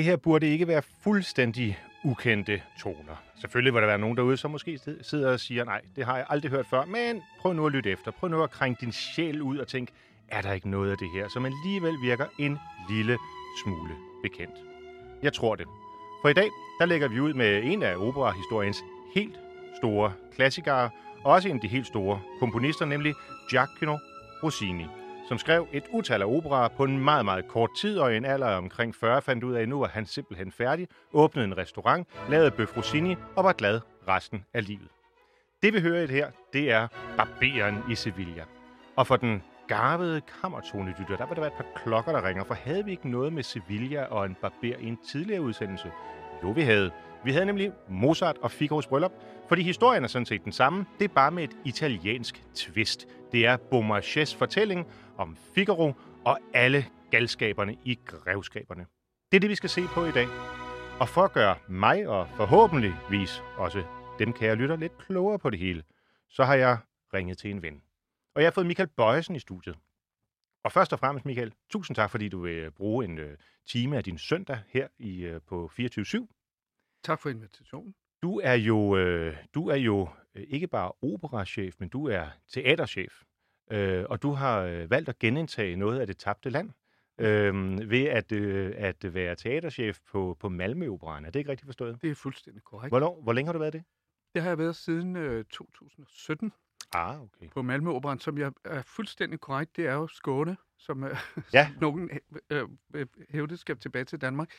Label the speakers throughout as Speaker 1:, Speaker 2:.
Speaker 1: Det her burde ikke være fuldstændig ukendte toner. Selvfølgelig vil der være nogen derude, som måske sidder og siger, nej, det har jeg aldrig hørt før, men prøv nu at lytte efter. Prøv nu at krænge din sjæl ud og tænk, er der ikke noget af det her, som alligevel virker en lille smule bekendt? Jeg tror det. For i dag, der lægger vi ud med en af operahistoriens helt store klassikere, og også en af de helt store komponister, nemlig Giacomo Rossini, som skrev et utal af operaer på en meget, meget kort tid, og i en alder af omkring 40 fandt ud af, at nu var han simpelthen færdig, åbnede en restaurant, lavede Bøf Rossini og var glad resten af livet. Det vi hører i det her, det er Barberen i Sevilla. Og for den garvede kammertonelytter, der vil der være et par klokker, der ringer, for havde vi ikke noget med Sevilla og en barber i en tidligere udsendelse? Jo, vi havde. Vi havde nemlig Mozart og Figaro's bryllup, fordi historien er sådan set den samme, det er bare med et italiensk twist. Det er Beaumarchais fortælling om Figaro og alle galskaberne i grevskaberne. Det er det, vi skal se på i dag. Og for at gøre mig og forhåbentligvis også dem, kære lytter, lidt klogere på det hele, så har jeg ringet til en ven. Og jeg har fået Michael Bøjesen i studiet. Og først og fremmest, Michael, tusind tak, fordi du vil bruge en øh, time af din søndag her i, øh, på 24-7.
Speaker 2: Tak for invitationen.
Speaker 1: Du er jo, øh, du er jo øh, ikke bare operachef, men du er teaterchef. Øh, og du har øh, valgt at genindtage noget af det tabte land øh, ved at, øh, at være teaterchef på, på Malmø Operaen. Er det ikke rigtigt forstået?
Speaker 2: Det er fuldstændig korrekt.
Speaker 1: Hvor, hvor længe har du været det?
Speaker 2: Det har jeg været siden øh, 2017
Speaker 1: Ah, okay.
Speaker 2: på Malmø Operan, som jeg er fuldstændig korrekt. Det er jo Skåne, som, øh,
Speaker 1: Ja.
Speaker 2: som nogen øh, hævde skal tilbage til Danmark.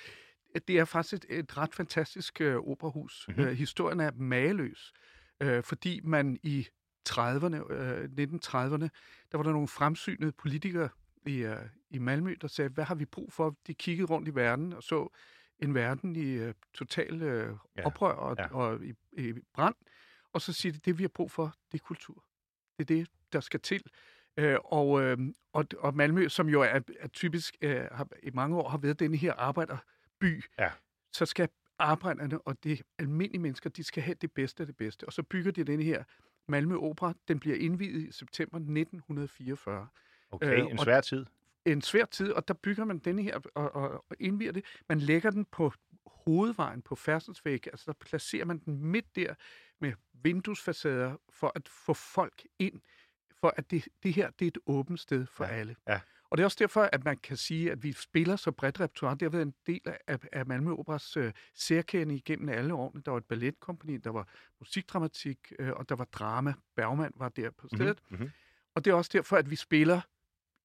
Speaker 2: Det er faktisk et, et ret fantastisk øh, operahus.
Speaker 1: Mhm.
Speaker 2: Mm-hmm. Øh, historien er mageløs, øh, fordi man i 30'erne, øh, 1930'erne, der var der nogle fremsynede politikere i, øh, i Malmø, der sagde, hvad har vi brug for? De kiggede rundt i verden og så en verden i øh, total øh,
Speaker 1: Ja,
Speaker 2: oprør og,
Speaker 1: ja.
Speaker 2: ja. og i, i brand. Og så siger de, det vi har brug for, det er kultur. Det er det, der skal til. Øh, og, øh, og, og Malmø, som jo er, er typisk øh, har, i mange år har været den her arbejderby,
Speaker 1: Ja.
Speaker 2: så skal arbejderne og de almindelige mennesker, de skal have det bedste af det bedste. Og så bygger de den her Malmø Opera. Den bliver indviet i september 1944
Speaker 1: Okay,
Speaker 2: Øh,
Speaker 1: en svær tid.
Speaker 2: en svær tid, og der bygger man denne her og, og, og indviger det. Man lægger den på hovedvejen på færdselsvæg, altså der placerer man den midt der med vinduesfacader for at få folk ind, for at det, det her det er et åbent sted for
Speaker 1: ja,
Speaker 2: alle.
Speaker 1: ja.
Speaker 2: Og det er også derfor, at man kan sige, at vi spiller så bredt repertoire. Det har været en del af, af Malmø Operas øh, særkende igennem alle årene. Der var et balletkompani, der var musikdramatik, øh, og der var drama. Bergman var der på stedet.
Speaker 1: Mm-hmm.
Speaker 2: Og det er også derfor, at vi spiller...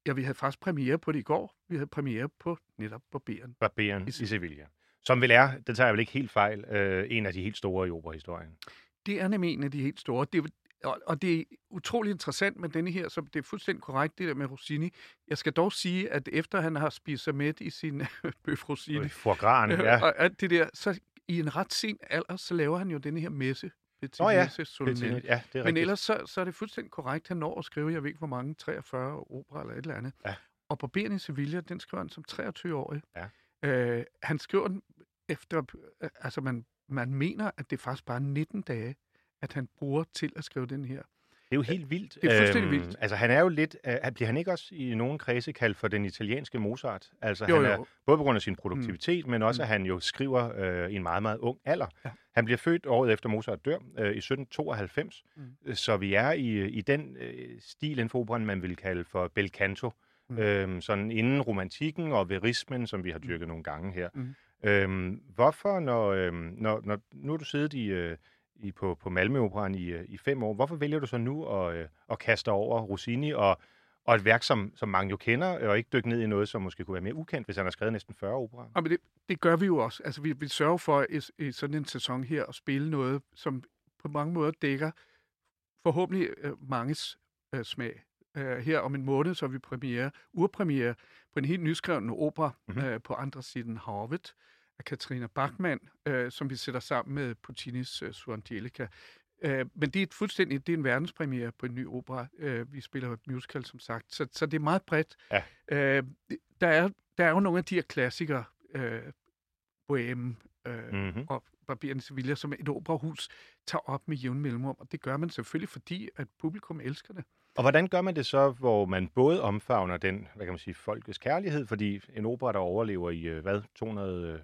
Speaker 2: Ja, vi havde faktisk premiere på det i går. Vi havde premiere på netop Barberen.
Speaker 1: Barberen i
Speaker 2: I Sevilla.
Speaker 1: Som vel er, det tager jeg vel ikke helt fejl, øh, en af de helt store i operahistorien.
Speaker 2: Det er nemlig en af de helt store. Det og, og det er utrolig interessant med denne her, så det er fuldstændig korrekt, det der med Rossini. Jeg skal dog sige, at efter han har spist sig med i sin bøf Rossini,
Speaker 1: Foie Gras,
Speaker 2: øh,
Speaker 1: ja.
Speaker 2: og alt det der, så i en ret sen alder, så laver han jo denne her messe.
Speaker 1: Nå ja,
Speaker 2: Messe Solennelle.
Speaker 1: Det, ja, det er
Speaker 2: Men ellers så, så er det fuldstændig korrekt. Han når at skrive, jeg ved ikke hvor mange, 43 opera eller et eller andet.
Speaker 1: Ja.
Speaker 2: Og Barberen i Sevilla, den skriver han som 23-årig.
Speaker 1: Ja.
Speaker 2: Øh, han skriver den efter, øh, altså man, man mener, at det er faktisk bare 19 dage, at han bruger til at skrive den her.
Speaker 1: Det er jo helt vildt.
Speaker 2: Det er fuldstændig vildt.
Speaker 1: Altså, han er jo lidt... Uh, bliver han ikke også i nogle kredse kaldt for den italienske Mozart? Altså,
Speaker 2: Jo,
Speaker 1: han
Speaker 2: jo.
Speaker 1: er både på grund af sin produktivitet, mm. men også,
Speaker 2: Mm.
Speaker 1: at han jo skriver uh, i en meget, meget ung alder.
Speaker 2: Ja.
Speaker 1: Han bliver født året efter Mozart dør, uh, i 1792.
Speaker 2: Mm.
Speaker 1: Så vi er i, i den uh, stil inden for operan, man vil kalde for bel canto.
Speaker 2: Mm.
Speaker 1: Mm. Øhm, sådan inden romantikken og verismen, som vi har dyrket mm. nogle gange her.
Speaker 2: Mm.
Speaker 1: Øhm, hvorfor, når, øhm, når, når nu er du siddet i, øh, i, på, på Malmø Operan i, øh, i fem år, hvorfor vælger du så nu at, øh, at kaste over Rossini og, og et værk, som, som mange jo kender, og ikke dykke ned i noget, som måske kunne være mere ukendt, hvis han har skrevet næsten 40 operaer?
Speaker 2: Ja, men det, det gør vi jo også. Altså, vi, vi sørger for i, i sådan en sæson her at spille noget, som på mange måder dækker forhåbentlig øh, manges øh, smag. Øh, her om en måned, så vi premiere, urpremiere på en helt nyskreven opera
Speaker 1: Mhm.
Speaker 2: mm-hmm. øh, på andre siden Havet af Katrina Bachmann, øh, som vi sætter sammen med Puccinis øh, Su Angelica. Øh, men det er et fuldstændig, det er en verdenspremiere på en ny opera. Øh, vi spiller musical, som sagt. Så, så det er meget bredt.
Speaker 1: Ja.
Speaker 2: Øh, der, er, der er jo nogle af de her klassikere, øh, Bohème øh, mm.
Speaker 1: Mm-hmm.
Speaker 2: og Barberen i Sevilla, som et operahus tager op med jævn mellemrum. Og det gør man selvfølgelig, fordi at publikum elsker det.
Speaker 1: Og hvordan gør man det så, hvor man både omfavner den, hvad kan man sige, folkets kærlighed, fordi en opera, der overlever i, øh, hvad, 200, øh,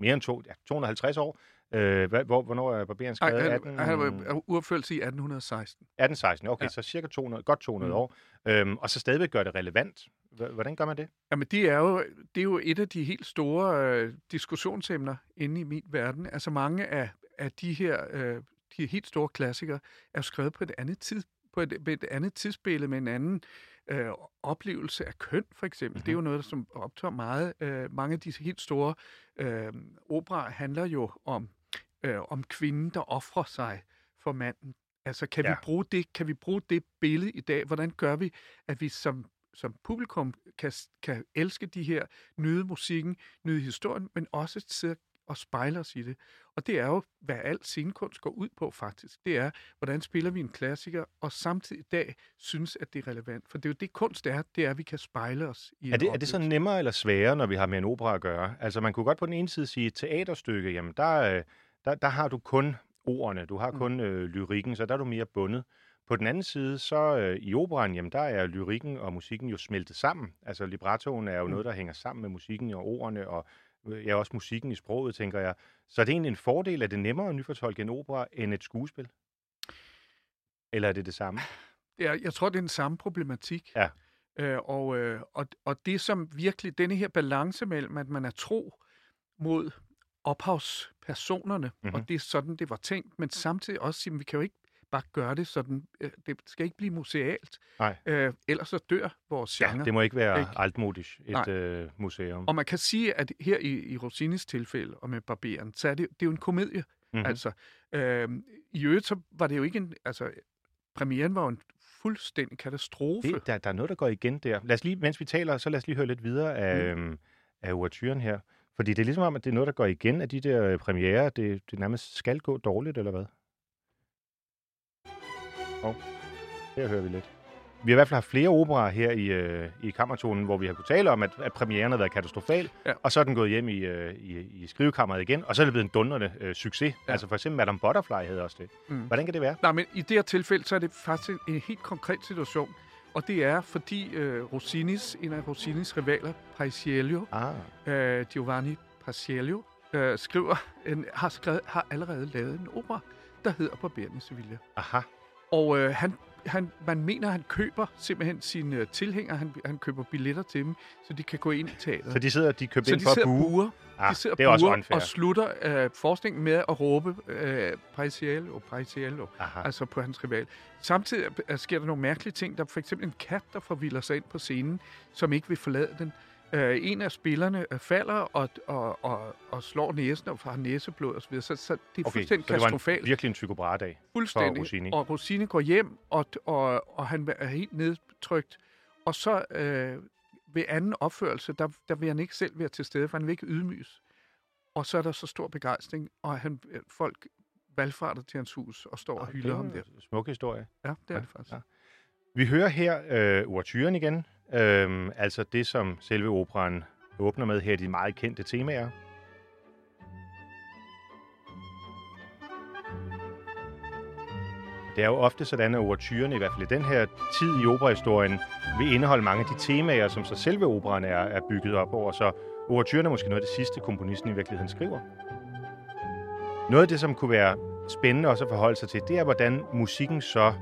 Speaker 1: mere end to, ja, 250 år, øh, hvad, hvor, hvornår er Barberen
Speaker 2: Ej,
Speaker 1: skrevet?
Speaker 2: han,
Speaker 1: 18,
Speaker 2: han var urførelse i 1816.
Speaker 1: 18, 16, okay,
Speaker 2: Ja.
Speaker 1: så cirka 200, godt 200
Speaker 2: Mm.
Speaker 1: år, øhm, og så stadigvæk gør det relevant. Hvordan gør man det?
Speaker 2: Jamen, det er, jo, det er jo et af de helt store øh, diskussionsemner inde i min verden. Altså mange af, af de her øh, de helt store klassikere er skrevet på et andet tid, på et, på et andet tidsbillede med en anden øh, oplevelse af køn, for eksempel. Mm-hmm. Det er jo noget, som optager meget. Øh, mange af disse helt store øh, operer handler jo om, øh, om kvinden, der offrer sig for manden. Altså, kan, ja. vi bruge det, kan vi bruge det billede i dag? Hvordan gør vi, at vi som som publikum kan, kan elske de her, nyde musikken, nyde historien, men også sidde og spejle os i det. Og det er jo, hvad al scenekunst går ud på faktisk. Det er, hvordan spiller vi en klassiker, og samtidig i dag synes, at det er relevant. For det er jo det, kunst er, det er, at vi kan spejle os i
Speaker 1: Er det, er det så nemmere eller sværere, når vi har med en opera at gøre? Altså, man kunne godt på den ene side sige, et teaterstykke, jamen, der, øh, der, der har du kun ordene, du har
Speaker 2: Mm.
Speaker 1: kun øh, lyrikken, så der er du mere bundet. På den anden side, så øh, i operan, jamen, der er lyrikken og musikken jo smeltet sammen. Altså, librettoen er jo
Speaker 2: Mm.
Speaker 1: noget, der hænger sammen med musikken og ordene, og ja, også musikken i sproget, tænker jeg. Så er det egentlig en fordel, at det er nemmere at nyfortolke en opera end et skuespil? Eller er det det samme?
Speaker 2: Ja, jeg tror, det er den samme problematik.
Speaker 1: Ja.
Speaker 2: Øh, og, øh, og, og det som virkelig, denne her balance mellem, at man er tro mod ophavspersonerne, mm-hmm.
Speaker 1: Mhm.
Speaker 2: og det er sådan, det var tænkt, men samtidig også sige, vi kan jo ikke bare gøre det sådan, øh, det skal ikke blive musealt,
Speaker 1: Nej.
Speaker 2: øh, ellers så dør vores genre.
Speaker 1: Ja, det må ikke være
Speaker 2: Ikke?
Speaker 1: altmodisk,
Speaker 2: Nej.
Speaker 1: et øh, museum.
Speaker 2: Og man kan sige, at her i, i Rossinis tilfælde, og med Barberen, så er det, det er jo en komedie.
Speaker 1: Mhm.
Speaker 2: Mm-hmm. Altså, øh, i øvrigt, så var det jo ikke en, altså, premieren var jo en fuldstændig katastrofe.
Speaker 1: Det, der, der er noget, der går igen der. Lad os lige, mens vi taler, så lad os lige høre lidt videre af, mm. af overturen her. Fordi det er ligesom om, at det er noget, der går igen af de der øh, premiere. Det, det nærmest skal gå dårligt, eller hvad? Og her hører vi lidt. Vi har i hvert fald haft flere operer her i, øh, i kammertonen, hvor vi har kunnet tale om, at, at premieren har været katastrofal,
Speaker 2: Ja.
Speaker 1: og så er den gået hjem i, øh, i, i skrivekammeret igen, og så er det blevet en dundrende øh, succes. Ja. Altså for eksempel Madame Butterfly havde også det.
Speaker 2: Mm.
Speaker 1: Hvordan kan det være?
Speaker 2: Nej, men i det her tilfælde, så er det faktisk en, en helt konkret situation. Og det er, fordi øh, Rossinis, en af Rossinis rivaler, Paisiello,
Speaker 1: Ah,
Speaker 2: øh, Giovanni Paisiello, øh, skriver, en, har, skrevet, har allerede lavet en opera, der hedder Barberen i Sevilla.
Speaker 1: aha.
Speaker 2: Og øh, han, han, man mener, han køber simpelthen sine øh, tilhængere, han, han køber billetter til dem, så de kan gå ind i teateret.
Speaker 1: Så de sidder, de købte
Speaker 2: så
Speaker 1: ind
Speaker 2: de
Speaker 1: for at buge. Ah,
Speaker 2: de sidder
Speaker 1: det er også unfair.
Speaker 2: og slutter øh, forskningen med at råbe øh, Paisiello, Paisiello,
Speaker 1: Aha.
Speaker 2: altså på hans rival. Samtidig er- sker der nogle mærkelige ting. Der er for eksempel en kat, der forvilder sig ind på scenen, som ikke vil forlade den. Øh, en af spillerne øh, falder og, og, og, og slår næsen og har næseblod osv. Så, så det er
Speaker 1: Okay,
Speaker 2: fuldstændig
Speaker 1: så det var en,
Speaker 2: katastrofalt.
Speaker 1: virkelig en psykobra-dag.
Speaker 2: Fuldstændig.
Speaker 1: Rossini.
Speaker 2: Og Rossini går hjem, og, og, og han er helt nedtrykt. Og så øh, ved anden opførelse, der, der vil han ikke selv være til stede, for han vil ikke ydmyges. Og så er der så stor begejstring, og han, øh, folk valgfarter til hans hus og står og
Speaker 1: det
Speaker 2: hylder
Speaker 1: er
Speaker 2: ham der.
Speaker 1: Smuk historie.
Speaker 2: Ja, det er
Speaker 1: Ja,
Speaker 2: det faktisk.
Speaker 1: ja. Vi hører her øh, overturen igen. Øhm, altså det, som selve operan åbner med her, de meget kendte temaer. Det er jo ofte sådan, at overtyrene, i hvert fald i den her tid i operahistorien, vil indeholde mange af de temaer, som så selve operan er, er bygget op over. Så overtyrene er måske noget af det sidste, komponisten i virkeligheden skriver. Noget af det, som kunne være spændende også at forholde sig til, det er, hvordan musikken så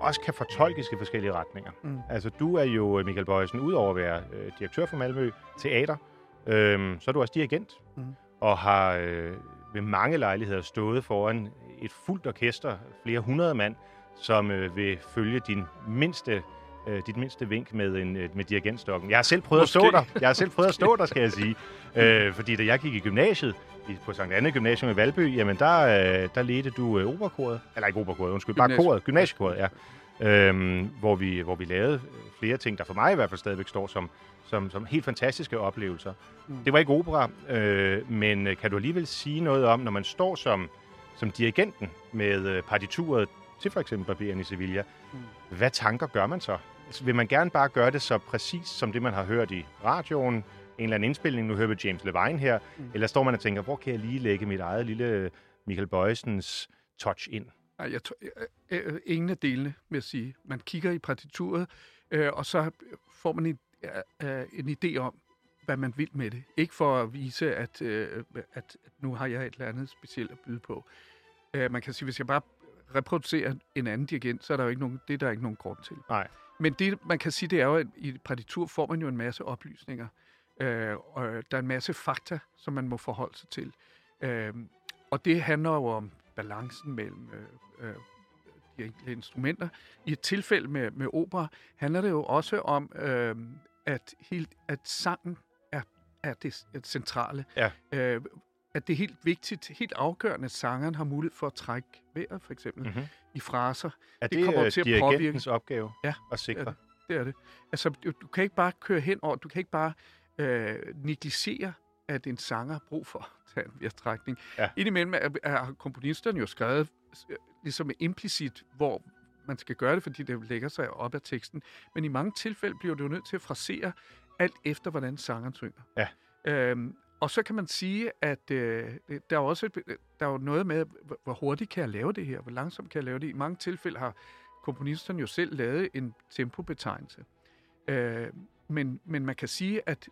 Speaker 1: også kan fortolkes i forskellige retninger. Mm. Altså, du er jo, Michael Bøjsen, udover at være øh, direktør for Malmø Teater, øh, så er du også dirigent, mm. og har øh, ved mange lejligheder stået foran et fuldt orkester, flere hundrede mand, som øh, vil følge din mindste øh, dit mindste vink med, en, øh, med dirigentstokken. Jeg har selv prøvet Måske. at stå der. Jeg har selv prøvet at stå der, skal jeg sige. Øh, fordi da jeg gik i gymnasiet, på Sankt Anne Gymnasium i Valby, jamen der, øh, der ledte du øh, operkoret. Eller ikke operkoret, undskyld, Gymnasium. bare koret. Gymnasiekoret, ja. Øhm, hvor, vi, hvor vi lavede flere ting, der for mig i hvert fald stadigvæk står som, som, som helt fantastiske oplevelser. Mm. Det var ikke opera, øh, men øh, kan du alligevel sige noget om, når man står som, som dirigenten med øh, partituret til for eksempel Barberen i Sevilla, mm. hvad tanker gør man så? Vil man gerne bare gøre det så præcis som det, man har hørt i radioen, en eller anden indspilning, nu hører vi James Levine her, mm. eller står man og tænker, hvor kan jeg lige lægge mit eget lille Michael Bøjsens touch ind?
Speaker 2: Nej, jeg, jeg, ingen af delene, vil jeg sige. Man kigger i partituret, øh, og så får man en, øh, en idé om, hvad man vil med det. Ikke for at vise, at, øh, at, at nu har jeg et eller andet specielt at byde på. Øh, man kan sige, hvis jeg bare reproducerer en anden dirigent, så er der jo ikke nogen, det er der ikke nogen grund til.
Speaker 1: Nej.
Speaker 2: Men det, man kan sige, det er jo, at i partitur får man jo en masse oplysninger. Øh, og der er en masse fakta, som man må forholde sig til. Øh, og det handler jo om balancen mellem øh, øh, de enkelte instrumenter. I et tilfælde med, med opera handler det jo også om, øh, at, helt, at sangen er, er det, det centrale.
Speaker 1: Ja.
Speaker 2: Øh, at det er helt vigtigt, helt afgørende, at sangeren har mulighed for at trække vejret, for eksempel, mm-hmm. i fraser.
Speaker 1: Er det, det kommer øh, til at påvirke. opgave
Speaker 2: ja,
Speaker 1: at sikre?
Speaker 2: Er det. det er det. Altså, du, du kan ikke bare køre hen over, du kan ikke bare øh, negligere, at en sanger har brug for vejrtrækning. Ja. Indimellem er, er komponisterne jo skrevet øh, ligesom implicit, hvor man skal gøre det, fordi det lægger sig op af teksten. Men i mange tilfælde bliver du nødt til at frasere alt efter, hvordan sangeren synger.
Speaker 1: Ja.
Speaker 2: Øhm, og så kan man sige, at øh, der, er også et, der er jo noget med, hvor hurtigt kan jeg lave det her, hvor langsomt kan jeg lave det. I mange tilfælde har komponisterne jo selv lavet en tempobetegnelse. Øh, men, men man kan sige, at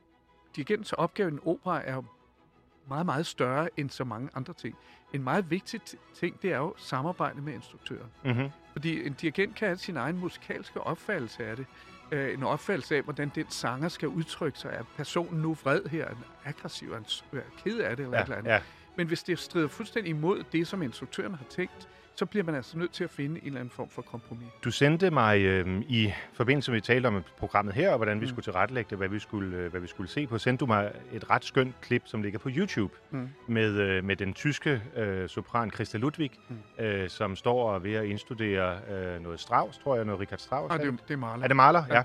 Speaker 2: dirigentens opgave i en opera er meget, meget større end så mange andre ting. En meget vigtig ting, det er jo samarbejde med instruktøren. Mm-hmm. Fordi en dirigent kan have sin egen musikalske opfattelse af det øh, en opfattelse af, hvordan den sanger skal udtrykke sig. Er personen nu vred her, er aggressiv, er ked af det eller ja, et eller andet? Ja. Men hvis det strider fuldstændig imod det, som instruktøren har tænkt, så bliver man altså nødt til at finde en eller anden form for kompromis.
Speaker 1: Du sendte mig øh, i forbindelse med, at vi talte om programmet her, og hvordan vi mm. skulle tilrettelægge det, hvad vi skulle, øh, hvad vi skulle se på, sendte du mig et ret skønt klip, som ligger på YouTube, mm. med, øh, med den tyske øh, sopran Christa Ludwig, mm. øh, som står og ved at indstudere øh, noget Strauss, tror jeg, noget Richard Strauss.
Speaker 2: Ah, det, det er Mahler.
Speaker 1: Er det Mahler? Ja.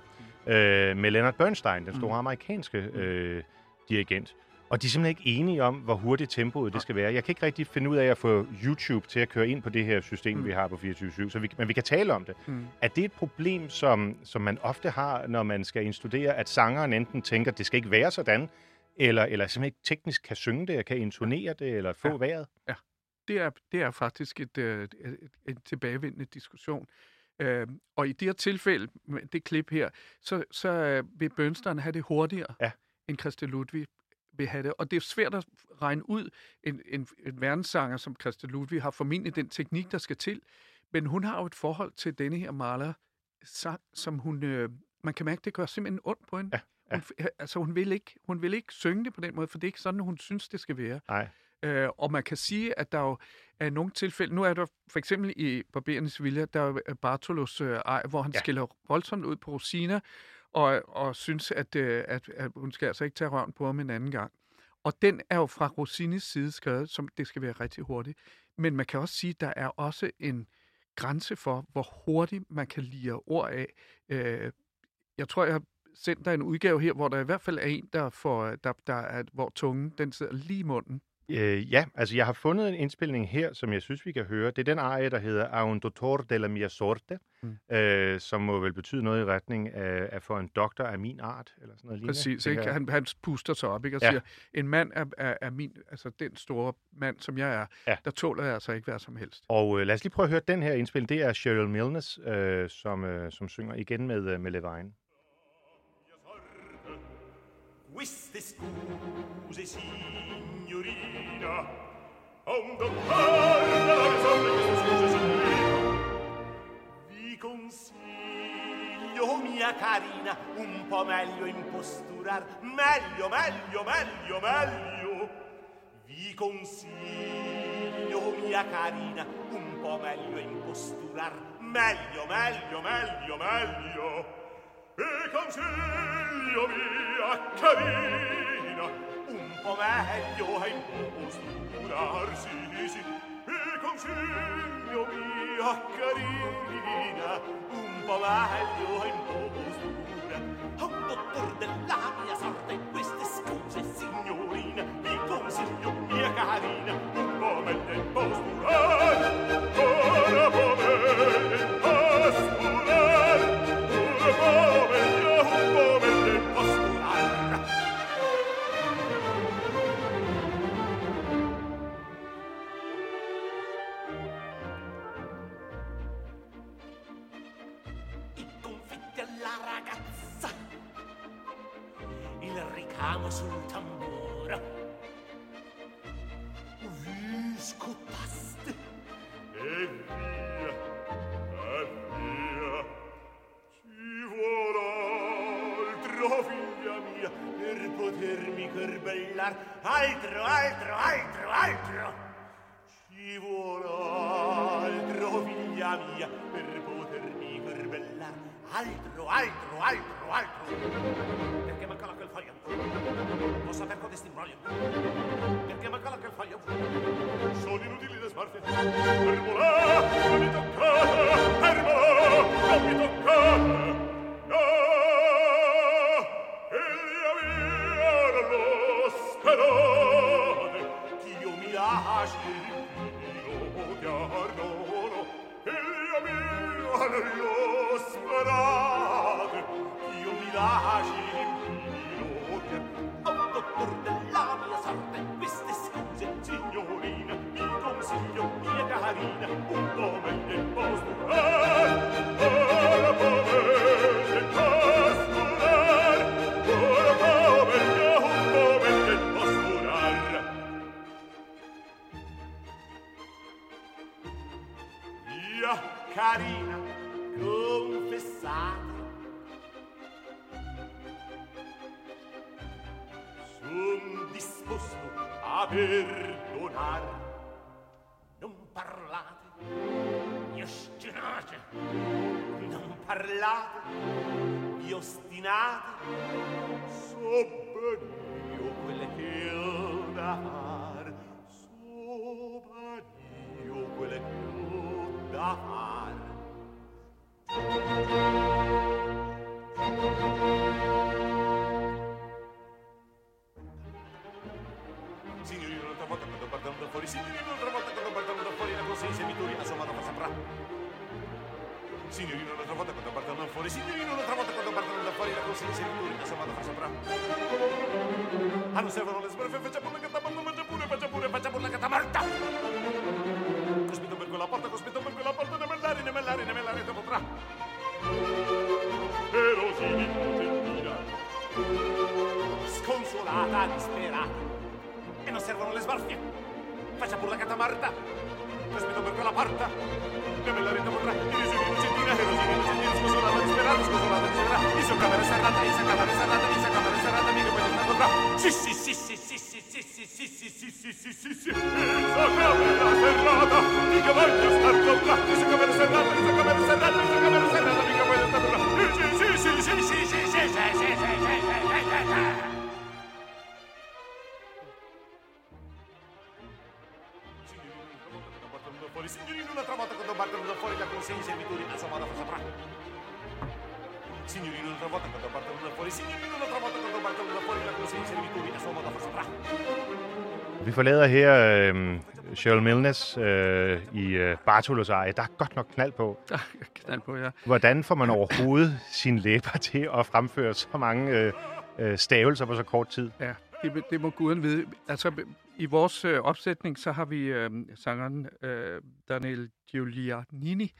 Speaker 1: ja. Øh, med Leonard Bernstein, den store mm. amerikanske øh, dirigent. Og de er simpelthen ikke enige om, hvor hurtigt tempoet det skal være. Jeg kan ikke rigtig finde ud af at få YouTube til at køre ind på det her system, mm. vi har på 24 så vi, men vi kan tale om det. Mm. Er det et problem, som, som man ofte har, når man skal instudere, at sangeren enten tænker, at det skal ikke være sådan, eller, eller simpelthen ikke teknisk kan synge det, kan intonere det, eller få ja. vejret?
Speaker 2: Ja, det er, det er faktisk et, øh, et, et, et tilbagevendende diskussion. Øh, og i det her tilfælde, med det klip her, så, så øh, vil Bernstein have det hurtigere ja. end Christian Ludwig vil have det. Og det er svært at regne ud. En, en, en verdenssanger som Christa Ludwig har formentlig den teknik, der skal til. Men hun har jo et forhold til denne her maler sang, som hun... Øh, man kan mærke, det gør simpelthen ondt på hende. Ja, ja. Hun, altså, hun vil, ikke, hun vil ikke synge det på den måde, for det er ikke sådan, hun synes, det skal være.
Speaker 1: Nej.
Speaker 2: Øh, og man kan sige, at der jo er nogle tilfælde, nu er der for eksempel i Barberens Villa, der er Bartolos øh, ej, hvor han ja. skiller voldsomt ud på Rosina, og, og synes, at, øh, at, at hun skal altså ikke tage røven på ham en anden gang. Og den er jo fra Rossinis side skrevet, som det skal være rigtig hurtigt. Men man kan også sige, at der er også en grænse for, hvor hurtigt man kan lide ord af. Øh, jeg tror, jeg har sendt dig en udgave her, hvor der i hvert fald er en, der får, der, der er, hvor tungen den sidder lige i munden
Speaker 1: Øh, ja, altså jeg har fundet en indspilning her, som jeg synes, vi kan høre. Det er den arie, der hedder A un doctor de la mia sorte, mm. øh, som må vel betyde noget i retning af, af for en doktor af min art, eller sådan noget lignende.
Speaker 2: Præcis, ikke? Han, han puster sig op ikke? og
Speaker 1: Ja.
Speaker 2: siger, en mand er, er, er min, altså den store mand, som jeg er,
Speaker 1: Ja.
Speaker 2: der tåler jeg altså ikke hvad som helst.
Speaker 1: Og øh, lad os lige prøve at høre den her indspilning. Det er Cheryl Milnes, øh, som, øh, som synger igen med, øh, med Levine.
Speaker 3: Queste scuse, signorina, a un dottor da risolve queste scuse, signorina. Vi consiglio, mia carina, un po' meglio imposturar, meglio, meglio, meglio, meglio. Vi consiglio, mia carina, un po' meglio imposturar, meglio, meglio, meglio, meglio. Vi consiglio, Dio mia carina, un po' meglio è imposturarsi, sì, e consiglio mia carina, un po' meglio è impostura. A un dottor della mia sorte queste scuse, signorina, vi consiglio mia carina, Però si mi gentina, sconsolata, disperata. E non servono le sbarfie. Faccia pure la catamarta. Cospito per quella porta, ne mellare, te potrà. Di risini innocentina, e rosini innocentina, sconsolata, disperata, sconsolata, disperata. In sua camera serrata, in sua camera serrata, in sua camera serrata, mica poi non potrà. Sì, sì,
Speaker 1: Yeah. Forlader her øh, Cheryl Milnes øh, i øh, Bartolos eje. Der er godt nok knald på.
Speaker 2: Der er knald på, ja.
Speaker 1: Hvordan får man overhovedet sine læber til at fremføre så mange øh, øh, stavelser på så kort tid?
Speaker 2: Ja, det, det må guden vide. Altså, i vores øh, opsætning, så har vi øh, sangeren øh, Daniel Giulianini,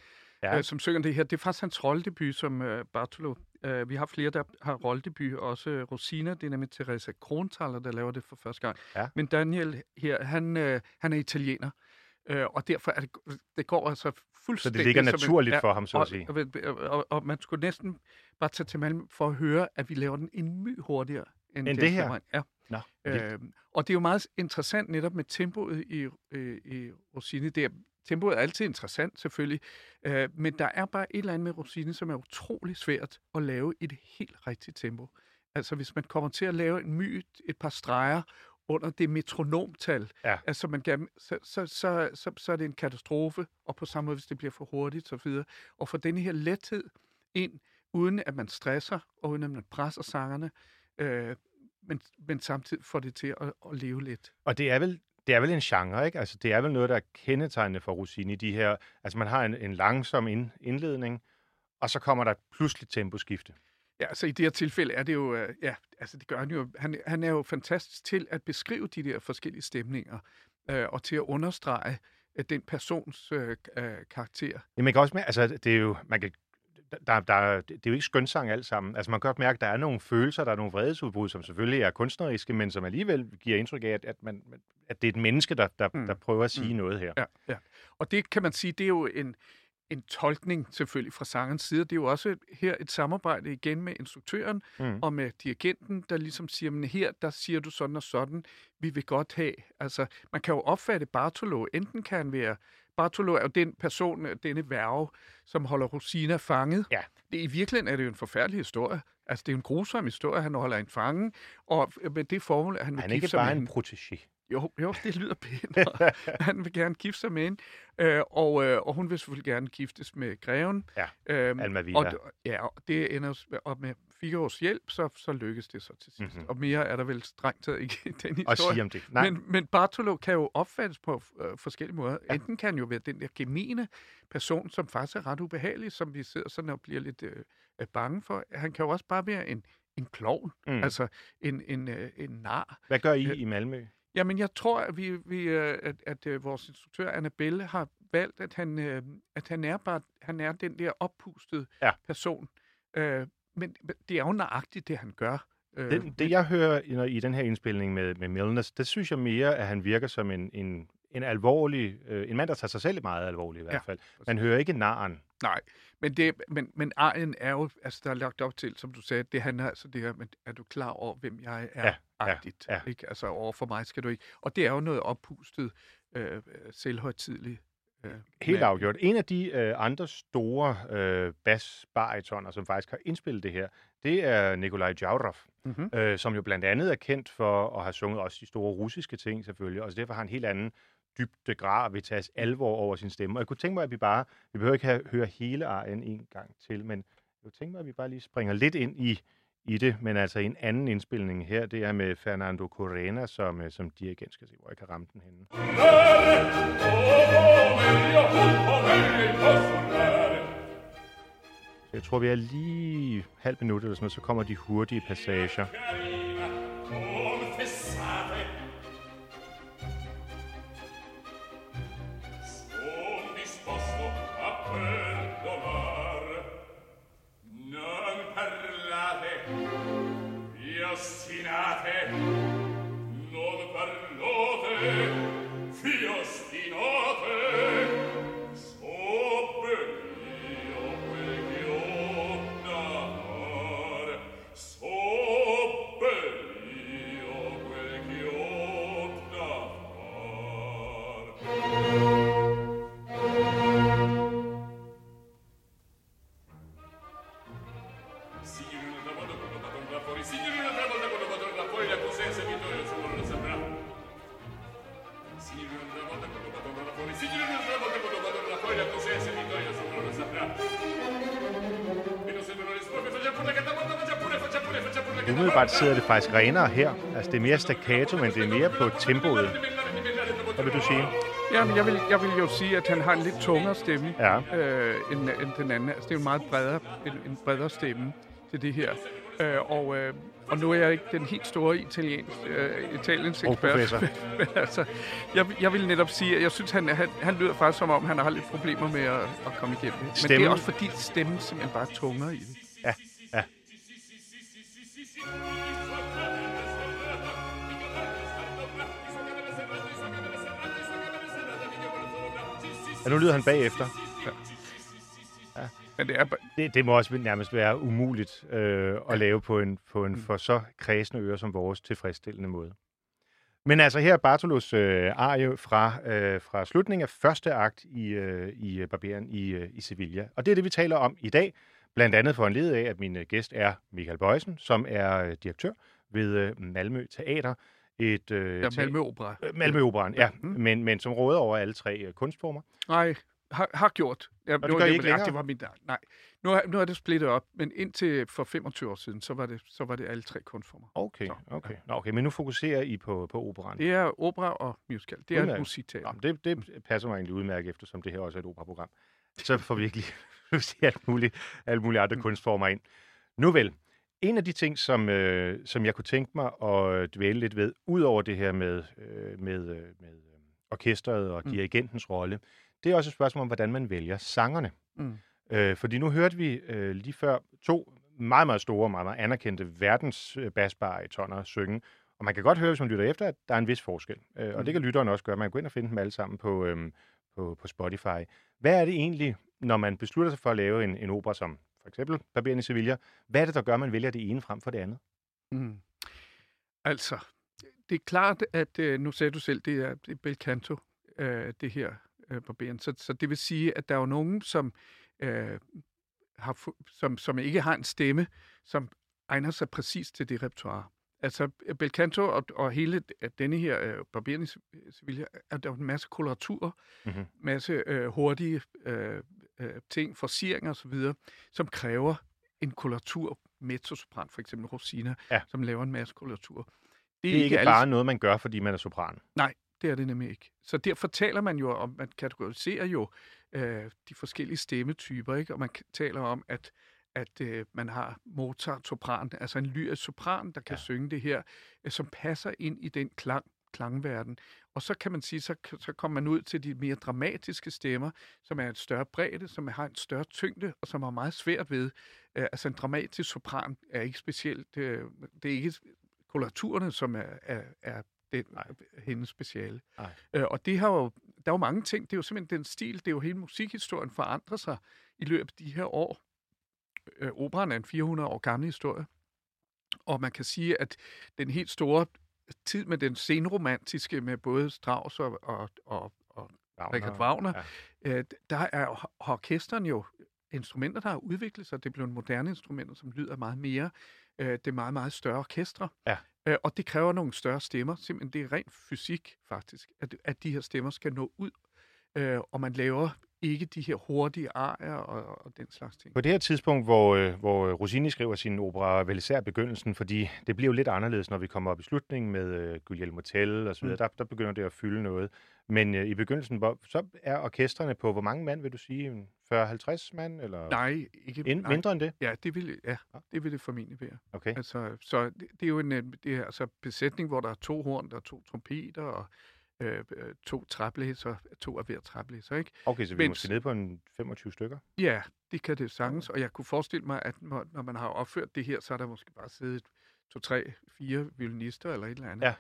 Speaker 1: Ja.
Speaker 2: ja. øh, som synger det her. Det er faktisk hans rolledebut som øh, Bartolo. Øh, vi har flere, der har rolledebut, også øh, Rosina, det er nemlig Teresa Krontaler, der laver det for første gang.
Speaker 1: Ja.
Speaker 2: Men Daniel her, han, øh, han er italiener, øh, og derfor er det, det går altså
Speaker 1: Så
Speaker 2: fuldstændig...
Speaker 1: det ligger
Speaker 2: som en-
Speaker 1: naturligt for ham, så at
Speaker 2: og,
Speaker 1: sige.
Speaker 2: og, og, og, og man skulle næsten bare tage til Malmø for at høre, at vi laver den en my hurtigere end,
Speaker 1: End
Speaker 2: James
Speaker 1: det her?
Speaker 2: Cameron. Ja.
Speaker 1: Nå.
Speaker 2: Øhm, og det er jo meget interessant netop med tempoet i, øh, i Rossini. Det er, tempoet er altid interessant, selvfølgelig. Øh, men der er bare et eller andet med Rossini, som er utrolig svært at lave i det helt rigtige tempo. Altså hvis man kommer til at lave en my, et par streger under det metronomtal,
Speaker 1: Ja.
Speaker 2: altså man gerne, så, så, så, så, så er det en katastrofe, og på samme måde, hvis det bliver for hurtigt, så videre. Og få denne her lethed ind, uden at man stresser, og uden at man presser sangerne, øh, men, men samtidig får det til at, at leve lidt.
Speaker 1: Og det er vel det er vel en genre, ikke? Altså, det er vel noget, der er kendetegnende for Rossini. De her, altså, man har en, en langsom ind, indledning, og så kommer der et pludseligt temposkifte.
Speaker 2: Ja, altså i det her tilfælde er det jo, øh, ja, altså det gør han jo, han, han er jo fantastisk til at beskrive de der forskellige stemninger, øh, og til at understrege øh, den persons øh, øh, karakter.
Speaker 1: Men man kan også mærke, altså, det er jo, man kan, der, der, det er jo ikke skønsang alt sammen. Altså, man kan godt mærke, at der er nogle følelser, der er nogle vredesudbrud, som selvfølgelig er kunstneriske, men som alligevel giver indtryk af, at, at, man, at det er et menneske, der, der,
Speaker 2: Mm.
Speaker 1: der prøver at sige
Speaker 2: Mm.
Speaker 1: noget her.
Speaker 2: Ja, ja. Og det kan man sige, det er jo en, en tolkning selvfølgelig fra sangerens side. Det er jo også her et samarbejde igen med instruktøren
Speaker 1: Mm.
Speaker 2: og med dirigenten, der ligesom siger, men her, der siger du sådan og sådan, vi vil godt have. Altså, man kan jo opfatte Bartolo, enten kan han være, Bartolo er jo den person, denne værve, som holder Rosina fanget.
Speaker 1: Ja.
Speaker 2: Det, I virkeligheden er det jo en forfærdelig historie. Altså, det er en grusom historie, han holder en fange, og med det formål, at han vil
Speaker 1: Han er
Speaker 2: gifte
Speaker 1: ikke
Speaker 2: sig
Speaker 1: bare
Speaker 2: med
Speaker 1: en
Speaker 2: hende.
Speaker 1: protégé.
Speaker 2: Jo, jo, det lyder pænt. han vil gerne gifte sig med hende, øh, og, øh, og hun vil selvfølgelig gerne giftes med greven.
Speaker 1: Ja,
Speaker 2: øhm,
Speaker 1: Almaviva.
Speaker 2: og, d- ja, og det ender op med Figaros hjælp, så, så lykkes det så til sidst.
Speaker 1: Mhm.
Speaker 2: Mm-hmm. Og mere er der vel strengt taget ikke i den
Speaker 1: Og
Speaker 2: historie.
Speaker 1: sige om det. Nej,
Speaker 2: Men, men Bartolo kan jo opfattes på øh, forskellige måder.
Speaker 1: Ja.
Speaker 2: Enten kan han jo være den der gemene person, som faktisk er ret ubehagelig, som vi sidder sådan og bliver lidt øh, øh, bange for. Han kan jo også bare være en, en klovn,
Speaker 1: mm.
Speaker 2: altså en, en, øh, en nar.
Speaker 1: Hvad gør I
Speaker 2: øh,
Speaker 1: i Malmø?
Speaker 2: Jamen, jeg tror, at, vi, vi, øh, at, at øh, vores instruktør, Annabelle, har valgt, at han, at han, er, bare, han er den der oppustede
Speaker 1: Ja.
Speaker 2: person. Øh, men det er jo nøjagtigt, det han gør. Øh,
Speaker 1: Det, det jeg hører i, når- i den her indspilning med, med Milnes, det synes jeg mere, at han virker som en, en, en alvorlig, øh, en mand, der tager sig selv meget alvorligt i hvert
Speaker 2: Ja,
Speaker 1: fald. Man hører ikke naren.
Speaker 2: Nej, men, det, men, men arien er jo, altså der er lagt op til, som du sagde, det handler altså det her, men er du klar over, hvem jeg er?
Speaker 1: Ja, ja,
Speaker 2: agtigt,
Speaker 1: ja.
Speaker 2: Ikke? Altså over for mig skal du ikke. Og det er jo noget oppustet, øh, selvhøjtidligt.
Speaker 1: Helt
Speaker 2: mand.
Speaker 1: afgjort. En af de øh, andre store øh, bas-baritoner, som faktisk har indspillet det her, det er Nikolaj Jaurov,
Speaker 2: Mhm.
Speaker 1: øh, som jo blandt andet er kendt for at have sunget også de store russiske ting selvfølgelig, og så derfor har han en helt anden dybde grad vil tages alvor over sin stemme. Og jeg kunne tænke mig, at vi bare, vi behøver ikke have, høre hele arien en gang til, men jeg kunne tænke mig, at vi bare lige springer lidt ind i, i det, men altså en anden indspilning her, det er med Fernando Corena som, øh, som dirigent. Skal se, hvor jeg kan ramme den henne. Jeg tror, vi er lige halv minut eller sådan noget, så kommer de hurtige passager.
Speaker 4: ostinate non parlote fi ostinate
Speaker 1: umiddelbart sidder det faktisk renere her. Altså, det er mere staccato, men det er mere på tempoet. Hvad vil du sige?
Speaker 2: Jamen, jeg vil, jeg vil jo sige, at han har en lidt tungere stemme
Speaker 1: Ja.
Speaker 2: øh, end, end den anden. Altså, det er jo en meget bredere, en, en bredere stemme til det her. Øh, og, øh, og nu er jeg ikke den helt store italiensk, øh, italiensk ekspert.
Speaker 1: Sprogprofessor.
Speaker 2: Men altså, jeg, jeg vil netop sige, at jeg synes, han, han, han lyder faktisk som om, han har lidt problemer med at, at komme igennem. Men det er også fordi stemmen simpelthen bare er tungere i det.
Speaker 1: Ja, nu lyder han bagefter.
Speaker 2: Men det er,
Speaker 1: Det, det må også nærmest være umuligt øh, at lave på en, på en for så kredsende øre som vores tilfredsstillende måde. Men altså her er Bartolos øh, arie fra, øh, fra slutningen af første akt i, øh, i øh, Barberen i, øh, i Sevilla. Og det er det, vi taler om i dag. Blandt andet for en led af, at min øh, gæst er Michael Bøjsen, som er øh, direktør ved øh, Malmø Teater. Et, øh,
Speaker 2: ja, Malmø Opera.
Speaker 1: Øh, Malmø Operan, ja,
Speaker 2: Mhm.
Speaker 1: men, men som råder over alle tre øh, kunstformer.
Speaker 2: Nej, har, har gjort. Ja,
Speaker 1: det
Speaker 2: nu,
Speaker 1: gør I
Speaker 2: det,
Speaker 1: ikke
Speaker 2: ja,
Speaker 1: længere?
Speaker 2: det var min, nej. Nu, er, nu er det splittet op, men indtil for 25 år siden, så var det, så var det alle tre kunstformer.
Speaker 1: Okay,
Speaker 2: Så,
Speaker 1: okay. Nå, okay, men nu fokuserer I på, på operan.
Speaker 2: Det er opera og musical. Det er
Speaker 1: Udmærket.
Speaker 2: et musikteater.
Speaker 1: Nå, det, det passer mig egentlig udmærket, eftersom det her også er et operaprogram. Så får vi ikke lige alt muligt, alle mulige andre kunstformer ind. Nu vel, en af de ting, som, øh, som jeg kunne tænke mig at dvæle lidt ved, ud over det her med, øh, med, øh, med øh, orkestret og
Speaker 2: Mm.
Speaker 1: dirigentens rolle, det er også et spørgsmål om, hvordan man vælger sangerne.
Speaker 2: Mm.
Speaker 1: Øh, fordi nu hørte vi øh, lige før to meget, meget store, meget, meget anerkendte verdens øh, synge. Og man kan godt høre, hvis man lytter efter, at der er en vis forskel. Øh, og
Speaker 2: Mm.
Speaker 1: det kan lytteren også gøre. Man kan gå ind og finde dem alle sammen på, øhm, på, på Spotify. Hvad er det egentlig, når man beslutter sig for at lave en, en opera som for eksempel Barberen i Sevilla? Hvad er det, der gør, at man vælger det ene frem for det andet?
Speaker 2: Mm. Altså, det er klart, at øh, nu sagde du selv, det er, det er bel canto, øh, det her øh, barberen. Så, så det vil sige, at der er jo nogen, som, øh, har, som, som ikke har en stemme, som egner sig præcis til det repertoire. Altså, øh, bel canto og, og hele denne her øh, barberen i Se- Sevilla, er der jo en masse koloraturer,
Speaker 1: Mhm.
Speaker 2: masse øh, hurtige øh, øh, ting, forsieringer osv., som kræver en koloratur, mezzosopran, for eksempel Rosina,
Speaker 1: Ja.
Speaker 2: som laver en masse koloratur.
Speaker 1: Det er ikke
Speaker 2: alle-
Speaker 1: bare noget, man gør, fordi man er sopran.
Speaker 2: Nej, det er det nemlig ikke. Så derfor taler man jo om, man kategoriserer jo øh, de forskellige stemmetyper, ikke? og man taler om, at at øh, man har Mozart sopran, altså en lyrisk sopran, der kan
Speaker 1: ja.
Speaker 2: synge det her, øh, som passer ind i den klang, klangverden. Og så kan man sige, så, så kommer man ud til de mere dramatiske stemmer, som er et større bredde, som har en større tyngde, og som har meget svært ved. Øh, altså en dramatisk sopran er ikke specielt, øh, det er ikke koloraturerne, som er, er, er den,
Speaker 1: Nej.
Speaker 2: hendes speciale.
Speaker 1: Nej.
Speaker 2: Øh, og det har jo, der er jo mange ting, det er jo simpelthen den stil, det er jo hele musikhistorien forandrer sig i løbet af de her år. Øh, operan er en 400 år gammel historie, og man kan sige, at den helt store tid med den senromantiske, med både Strauss og, og, og, og
Speaker 1: Wagner.
Speaker 2: Richard Wagner,
Speaker 1: Ja.
Speaker 2: øh, der er orkesteren jo instrumenter, der har udviklet sig. Det er blevet moderne instrumenter, som lyder meget mere. Øh, det er meget, meget større orkestre.
Speaker 1: Ja.
Speaker 2: Øh, og det kræver nogle større stemmer. Simpelthen, det er rent fysik, faktisk, at, at de her stemmer skal nå ud. Øh, og man laver ikke de her hurtige arier og, og den slags ting.
Speaker 1: På det her tidspunkt, hvor, øh, hvor Rossini skriver sin opera, vel især begyndelsen, fordi det bliver jo lidt anderledes, når vi kommer op i slutningen med øh, Guglielmo Tell og så videre.
Speaker 2: Mm.
Speaker 1: Der, der begynder det at fylde noget. Men øh, i begyndelsen, hvor, så er orkestrene på, hvor mange mand vil du sige? En 40-50 mand? Eller
Speaker 2: Nej, ikke
Speaker 1: ind,
Speaker 2: nej.
Speaker 1: mindre end det?
Speaker 2: Ja, det vil, ja, det vil det formentlig være.
Speaker 1: Okay.
Speaker 2: Altså, så det, det er jo en øh, det er, altså, besætning, hvor der er to horn, der er to trompeter og øh, øh, to træblæser, to af hver træblæser, ikke?
Speaker 1: Okay, så vi er
Speaker 2: Men-
Speaker 1: måske nede på en 25 stykker?
Speaker 2: Ja, det kan det sagtens, og jeg kunne forestille mig, at når, når man har opført det her, så er der måske bare siddet to, tre, fire violinister eller et eller andet.
Speaker 1: Ja,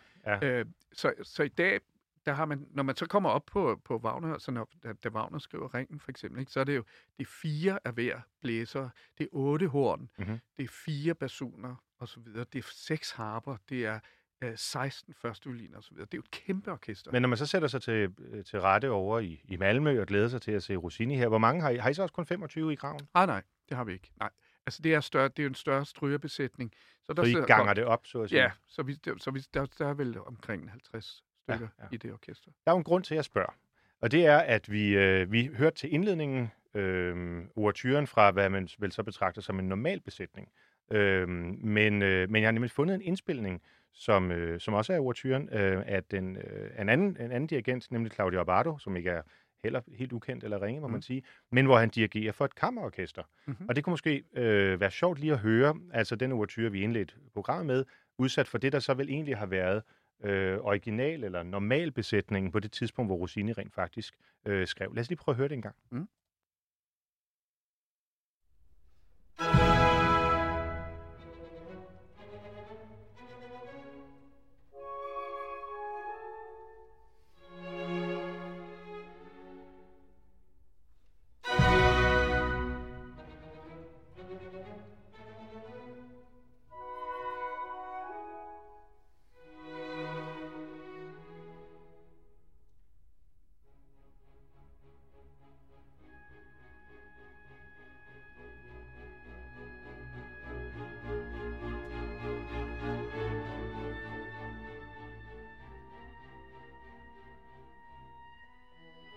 Speaker 1: ja.
Speaker 2: Øh, så, så i dag, der har man, når man så kommer op på, på Wagner, så når, da, da Wagner skriver Ringen for eksempel, ikke, så er det jo det er fire af hver blæser, det er otte horn,
Speaker 1: Mhm.
Speaker 2: det er fire basuner og så videre, det er seks harper, det er øh, 16 første violiner og så videre. Det er jo et kæmpe orkester.
Speaker 1: Men når man så sætter sig til, øh, til rette over i, i Malmø og glæder sig til at se Rossini her, hvor mange har I? Har I så også kun 25 i graven?
Speaker 2: Ah, nej, det har vi ikke. Nej. Altså, det er, større, det er en større strygerbesætning. Så, der
Speaker 1: Så I
Speaker 2: sidder-
Speaker 1: ganger det op, så at sige?
Speaker 2: Ja, så, vi, der- så vi, der, der er vel omkring 50
Speaker 1: Ja,
Speaker 2: stykker
Speaker 1: ja.
Speaker 2: ja, i det orkester.
Speaker 1: Der er jo en grund til, at jeg spørger. Og det er, at vi, øh, vi hørte til indledningen øh, overturen fra, hvad man vel så betragter som en normal besætning. Øhm, men, øh, men jeg har nemlig fundet en indspilning, som, øh, som også er overturen, øh, af den, øh, en, anden, en anden dirigent, nemlig Claudio Abbado, som ikke er heller helt ukendt eller ringe, må mm. man sige, men hvor han dirigerer for et kammerorkester. Mm-hmm. Og det kunne måske øh, være sjovt lige at høre, altså den overture, vi indledte programmet med, udsat for det, der så vel egentlig har været øh, original eller normal besætningen på det tidspunkt, hvor Rossini rent faktisk øh, skrev. Lad os lige prøve at høre det en gang. Mm.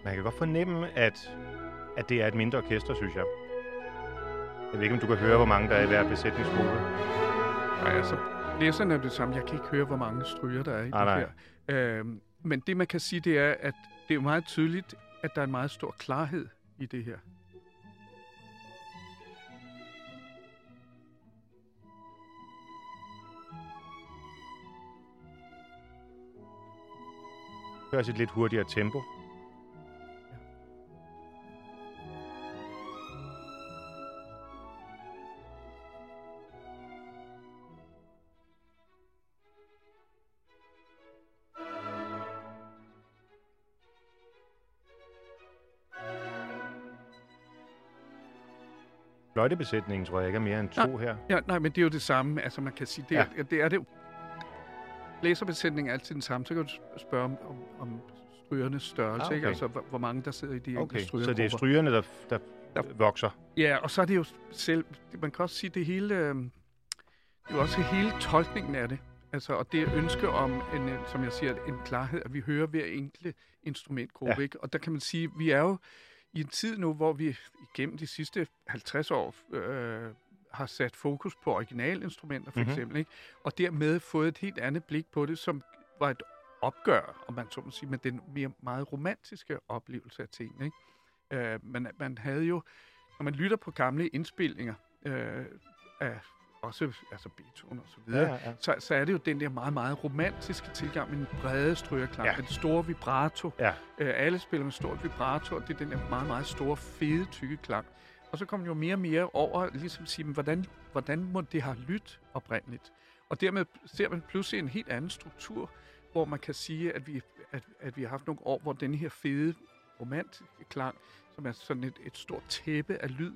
Speaker 1: Man kan godt fornemme, at, at det er et mindre orkester, synes jeg. Jeg ved ikke, om du kan høre, hvor mange der er i hver besætningsgruppe.
Speaker 2: Nej, altså, læserne er det samme. Jeg kan ikke høre, hvor mange stryger der er i
Speaker 1: Ah,
Speaker 2: det her. Øhm, men det, man kan sige, det er, at det er meget tydeligt, at der er en meget stor klarhed i det her.
Speaker 1: Hør også et lidt hurtigere tempo. Fløjtebesætningen tror jeg ikke er mere end to her.
Speaker 2: Ja, nej, men det er jo det samme. Altså, man kan sige, det, er, ja. det er det jo. Blæserbesætningen er altid den samme. Så kan du spørge om, om, om strygernes størrelse,
Speaker 1: Ah,
Speaker 2: okay. ikke? Altså, hvor, hvor mange der sidder i de
Speaker 1: Okay,
Speaker 2: enkelte
Speaker 1: så det er strygerne, der, der
Speaker 2: Der-
Speaker 1: vokser.
Speaker 2: Ja, og så er det jo selv... Man kan også sige, det hele... Øh, det er jo også hele tolkningen af det. Altså, og det ønske om, en, øh, som jeg siger, en klarhed, at vi hører hver enkelt instrumentgruppe,
Speaker 1: ja.
Speaker 2: ikke? Og der kan man sige, vi er jo i en tid nu, hvor vi igennem de sidste 50 år øh, har sat fokus på originalinstrumenter, for
Speaker 1: Mhm.
Speaker 2: mm-hmm. eksempel, ikke? Og dermed fået et helt andet blik på det, som var et opgør, om man så må sige, med den mere meget romantiske oplevelse af tingene, ikke? Øh, man, man havde jo, når man lytter på gamle indspilninger øh, af også altså Beethoven og så videre,
Speaker 1: Ja, ja.
Speaker 2: så, så er det jo den der meget, meget romantiske tilgang med den brede strygerklang,
Speaker 1: Ja.
Speaker 2: den store vibrato.
Speaker 1: Ja.
Speaker 2: Øh, alle spiller med stort vibrato, og det er den der meget, meget store, fede, tykke klang. Og så kommer jo mere og mere over, ligesom sige, hvordan, hvordan må det have lyttet oprindeligt? Og dermed ser man pludselig en helt anden struktur, hvor man kan sige, at vi, at, at vi har haft nogle år, hvor den her fede, romantiske klang, som er sådan et, et stort tæppe af lyd,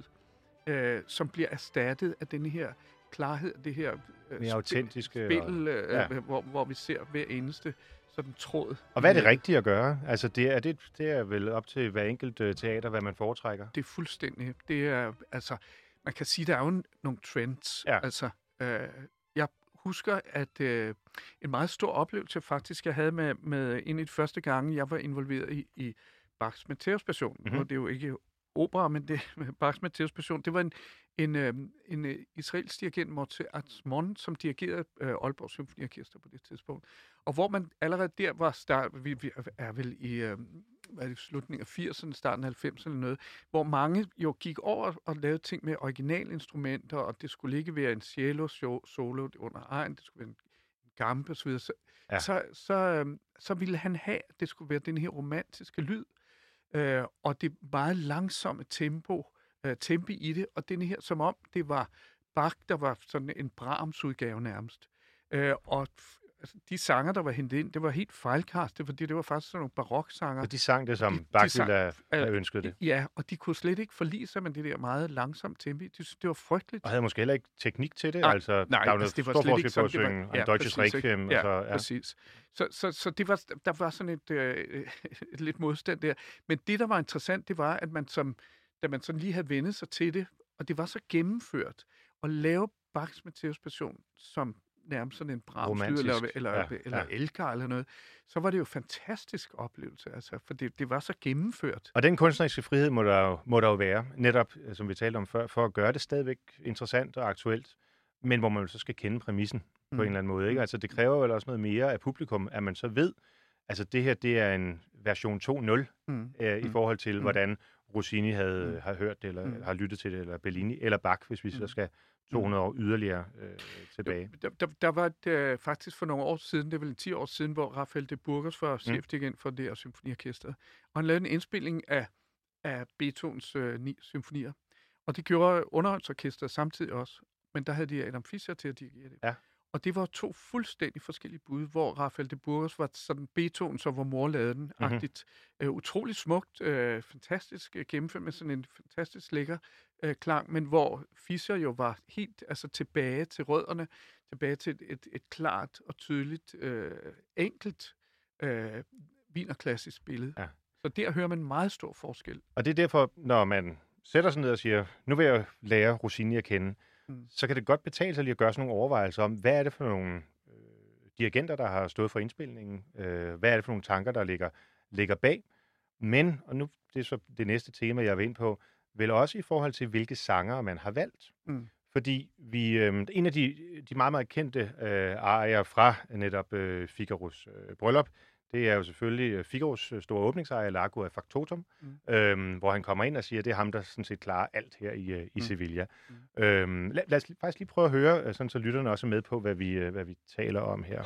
Speaker 2: øh, som bliver erstattet af den her klarhed, det her øh,
Speaker 1: Mere autentiske. og-
Speaker 2: spil, øh,
Speaker 1: ja.
Speaker 2: ja. hvor, hvor vi ser hver eneste sådan tråd.
Speaker 1: Og hvad er det rigtige at gøre? Altså, det er, det, det er vel op til hver enkelt øh, teater, hvad man foretrækker.
Speaker 2: Det er fuldstændig. Det er, altså, man kan sige, der er jo nogle trends.
Speaker 1: Ja.
Speaker 2: Altså, øh, jeg husker, at øh, en meget stor oplevelse faktisk, jeg havde med, med en af de første gange, jeg var involveret i, i Bachs Matthæus-passion.
Speaker 1: Mhm.
Speaker 2: Mm-hmm. Og det er jo ikke opera, men det Bachs Matthæus-passion. Det var en, en, øh, en øh, israelsk dirigent, Morte Atzmon, som dirigerede øh, Aalborg Symfoniorkester på det tidspunkt. Og hvor man allerede der var start, vi, vi er vel i øh, er det, slutningen af 80'erne, starten af 90'erne eller noget, hvor mange jo gik over og lavede ting med originalinstrumenter, og det skulle ikke være en cello so- solo under egen, det skulle være en gampe osv., så,
Speaker 1: Ja.
Speaker 2: så, så, øhm, så ville han have, at det skulle være den her romantiske lyd, øh, og det meget langsomme tempo, øh, tempo i det, og den her, som om det var Bach, der var sådan en Brahms-udgave nærmest. Øh, og altså, de sanger, der var hentet ind, det var helt fejlkastet, fordi det var faktisk sådan nogle baroksanger.
Speaker 1: Og de sang det, som Bach ville
Speaker 2: øh,
Speaker 1: ønsket det.
Speaker 2: Ja, og de kunne slet ikke forlige sig med det der meget langsomt tempi. De det var frygteligt.
Speaker 1: Og havde måske heller ikke teknik til det.
Speaker 2: Nej,
Speaker 1: altså,
Speaker 2: nej,
Speaker 1: der er jo noget
Speaker 2: altså, det var
Speaker 1: stor
Speaker 2: slet ikke
Speaker 1: forskel på at
Speaker 2: sådan, det var-
Speaker 1: synge
Speaker 2: ja,
Speaker 1: Deutsches
Speaker 2: præcis?
Speaker 1: Requiem.
Speaker 2: Ja,
Speaker 1: og så, ja.
Speaker 2: præcis. Så, så, så det var, der var sådan et, øh, et lidt modstand der. Men det, der var interessant, det var, at man som, da man sådan lige havde vendet sig til det, og det var så gennemført, at lave Bachs Matthæus Passion som nærmest sådan en Brahms lyd, eller, eller,
Speaker 1: ja,
Speaker 2: eller
Speaker 1: ja.
Speaker 2: Elgar eller noget, så var det jo fantastisk oplevelse, altså, for det, det var så gennemført.
Speaker 1: Og den kunstneriske frihed må der, jo, må der jo være, netop øh, som vi talte om før, for at gøre det stadigvæk interessant og aktuelt. men hvor man jo så skal kende præmissen mm. på en eller anden måde. Ikke?
Speaker 2: Mm.
Speaker 1: Altså, det kræver vel også noget mere af publikum, at man så ved, altså det her, det er en version 2.0
Speaker 2: Mm.
Speaker 1: øh, i
Speaker 2: Mm.
Speaker 1: forhold til,
Speaker 2: Mm.
Speaker 1: hvordan Rossini havde,
Speaker 2: Mm.
Speaker 1: har hørt det, eller
Speaker 2: Mm.
Speaker 1: har lyttet til det, eller Bellini, eller Bach, hvis vi så
Speaker 2: Mm.
Speaker 1: skal 200 år yderligere øh, tilbage.
Speaker 2: Der, der, der var et, øh, faktisk for nogle år siden, det er vel 10 år siden, hvor Rafael de Burgos var chefdirigent for det her symfoniorkester. Og han lavede en indspilning af, af Beethovens øh, ni symfonier. Og det gjorde underholdsorkestret samtidig også. Men der havde de Adam Fischer til at dirigere det.
Speaker 1: Ja.
Speaker 2: Og det var to fuldstændig forskellige bud, hvor Rafael de Burgos var sådan Beethoven, så hvor mor lavede den,
Speaker 1: Mhm.
Speaker 2: agtigt. Øh, utrolig smukt, øh, fantastisk øh, gennemført med sådan en fantastisk lækker øh, klang, men hvor Fischer jo var helt altså tilbage til rødderne, tilbage til et, et, et klart og tydeligt, øh, enkelt øh, vinerklassisk billede.
Speaker 1: Ja.
Speaker 2: Så der hører man meget stor forskel.
Speaker 1: Og det er derfor, når man sætter sig ned og siger, nu vil jeg lære Rossini at kende,
Speaker 2: Mm.
Speaker 1: så kan det godt betale sig lige at gøre sådan nogle overvejelser om, hvad er det for nogle øh, dirigenter, der har stået for indspilningen? Øh, hvad er det for nogle tanker, der ligger, ligger bag? Men, og nu det er så det næste tema, jeg vil ind på, vel også i forhold til, hvilke sanger man har valgt.
Speaker 2: Mm.
Speaker 1: Fordi vi, øh, en af de, de meget, meget kendte øh, arier fra netop øh, Figaros øh, bryllup, det er jo selvfølgelig øh, Figaros øh, store åbningsejer, Largo af Factotum,
Speaker 2: Mm.
Speaker 1: øhm, hvor han kommer ind og siger, at det er ham, der sådan set klarer alt her i, øh, i
Speaker 2: Mm.
Speaker 1: Sevilla.
Speaker 2: Mm.
Speaker 1: Øhm, lad, lad os faktisk lige prøve at høre, sådan så lytterne også er med på, hvad vi, hvad vi taler om her.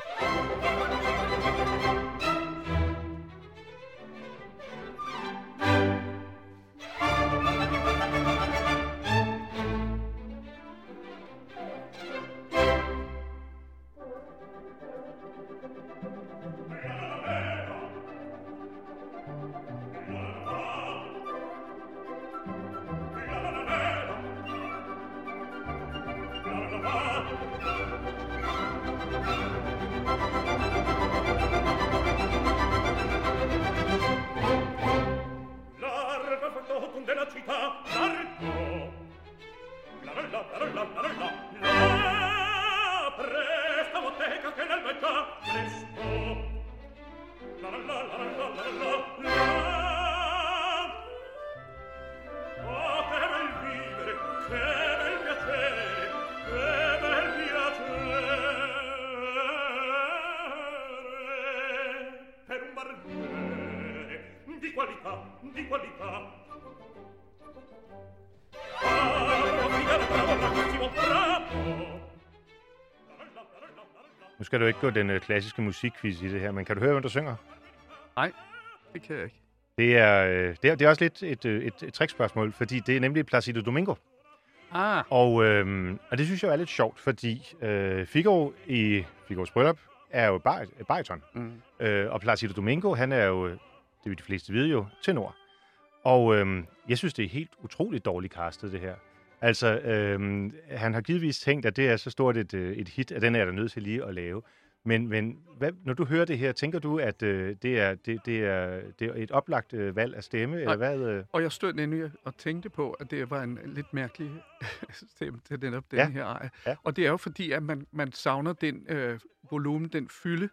Speaker 1: Skal du ikke gå den øh, klassiske musikquiz i det her, men kan du høre, hvem der synger?
Speaker 2: Nej, det kan jeg ikke.
Speaker 1: Det er, øh, det er, det er også lidt et, øh, et, et trickspørgsmål, fordi det er nemlig Placido Domingo.
Speaker 2: Ah,
Speaker 1: Og, øh, og det synes jeg er lidt sjovt, fordi øh, Figaro i Figaros bryllup er jo bar, bariton.
Speaker 2: mm.
Speaker 1: Øh, og Placido Domingo, han er jo, det vil de fleste vide jo, tenor. Og øhm, jeg synes, det er helt utroligt dårligt castet, det her. Altså, øhm, han har givetvis tænkt, at det er så stort et, øh, et hit, at den er da nødt til lige at lave. Men, men hvad, når du hører det her, tænker du, at øh, det, er, det, det, er, det er et oplagt øh, valg af stemme, eller hvad? Øh?
Speaker 2: Og jeg stod nemlig og tænkte på, at det var en lidt mærkelig stemme til netop den
Speaker 1: Ja.
Speaker 2: her eje.
Speaker 1: Ja.
Speaker 2: Og det er jo fordi, at man, man savner den øh, volumen, den fylde,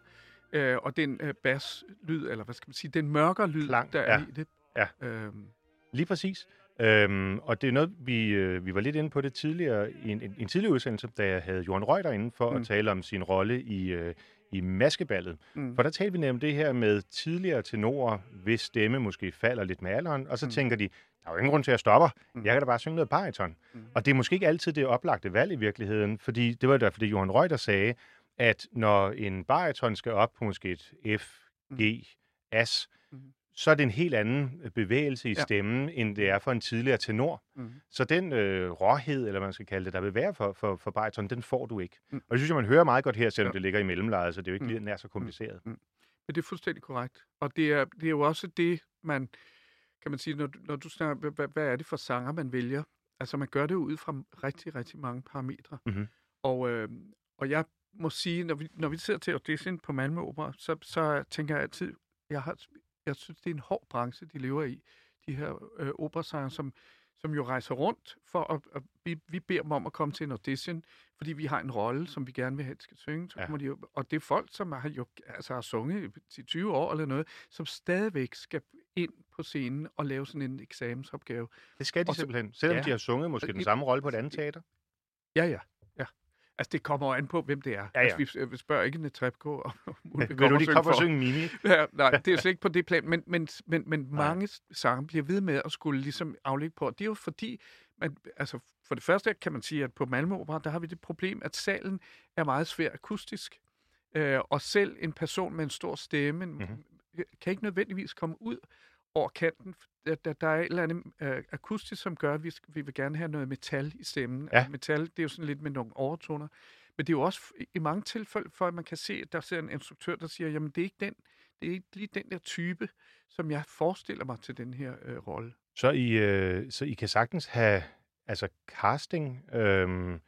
Speaker 2: øh, og den øh, basslyd, eller hvad skal man sige, den mørkere lyd,
Speaker 1: Klang,
Speaker 2: der er
Speaker 1: ja.
Speaker 2: i det.
Speaker 1: Ja.
Speaker 2: Øhm,
Speaker 1: Lige præcis. Øhm, og det er noget, vi, øh, vi var lidt inde på det tidligere, i en, en, en tidligere udsendelse, da jeg havde Johan Reuter inde for mm. At tale om sin rolle i, øh, i maskeballet.
Speaker 2: mm,
Speaker 1: For der talte vi nemlig om det her med tidligere tenorer, hvis stemme måske falder lidt med alderen, og så mm. Tænker de, der er jo ingen grund til, at jeg stopper. Mm. Jeg kan da bare synge noget bariton. Mm. Og det er måske ikke altid det oplagte valg i virkeligheden, fordi det var derfor, det Johan Reuter sagde, at når en bariton skal op på måske et F, G, As,
Speaker 2: Mm.
Speaker 1: Så er det en helt anden øh, bevægelse i
Speaker 2: Ja.
Speaker 1: stemmen, end det er for en tidligere tenor.
Speaker 2: mm,
Speaker 1: Så den øh, råhed, eller man skal kalde det, der vil være for, for, for bariton, den får du ikke. Mm.
Speaker 2: Mm.
Speaker 1: Og det synes jeg, man hører meget godt her, selvom
Speaker 2: Ja.
Speaker 1: det ligger i mellemlejet, så det er jo ikke
Speaker 2: Mm.
Speaker 1: lige nær så kompliceret.
Speaker 2: Men det er fuldstændig korrekt. Og det er, det er jo også det, man kan man sige, når, når du snakker, hvad, hvad er det for sanger, man vælger? Altså, man gør det jo ud fra rigtig, rigtig mange parametre.
Speaker 1: Mhm.
Speaker 2: Og, øh, og jeg må sige, når vi, når vi sidder til audition på Malmø Opera, så, så tænker jeg altid, jeg, har, jeg synes, det er en hård branche, de lever i. De her øh, operasanger, som, som jo rejser rundt for at, at vi, vi beder dem om at komme til en audition, fordi vi har en rolle, som vi gerne vil have, de skal synge. Så
Speaker 1: Ja.
Speaker 2: kommer de, og det er folk, som har, jo, altså har sunget i 20 år eller noget, som stadigvæk skal ind på scenen og lave sådan en eksamensopgave.
Speaker 1: Det skal de
Speaker 2: Og så-
Speaker 1: simpelthen, selvom
Speaker 2: ja.
Speaker 1: de har sunget måske den samme rolle på et andet teater.
Speaker 2: Ja, ja. Altså, det kommer an på, hvem det er.
Speaker 1: ja.
Speaker 2: Altså, vi, vi spørger ikke Netrebko, om hun vil
Speaker 1: du lige komme og synge Mimi?
Speaker 2: Ja, nej, det er slet ikke på det plan, men, men, men, men mange sange bliver ved med at skulle ligesom aflægge på. Og det er jo fordi, man, altså for det første kan man sige, at på Malmø Opera, der har vi det problem, at salen er meget svær akustisk. Øh, og selv en person med en stor stemme
Speaker 1: Mhm.
Speaker 2: mm-hmm. kan ikke nødvendigvis komme ud over kanten. Der, der, der er et eller andet øh, akustisk, som gør, at vi, vi vil gerne have noget metal i stemmen.
Speaker 1: Ja.
Speaker 2: Og metal, det er jo sådan lidt med nogle overtoner. Men det er jo også i mange tilfælde, for at man kan se, at der sidder en instruktør, der siger, jamen det er ikke den, det er ikke lige den der type, som jeg forestiller mig til den her øh, rolle.
Speaker 1: Så I, øh, så I kan sagtens have altså casting, øh,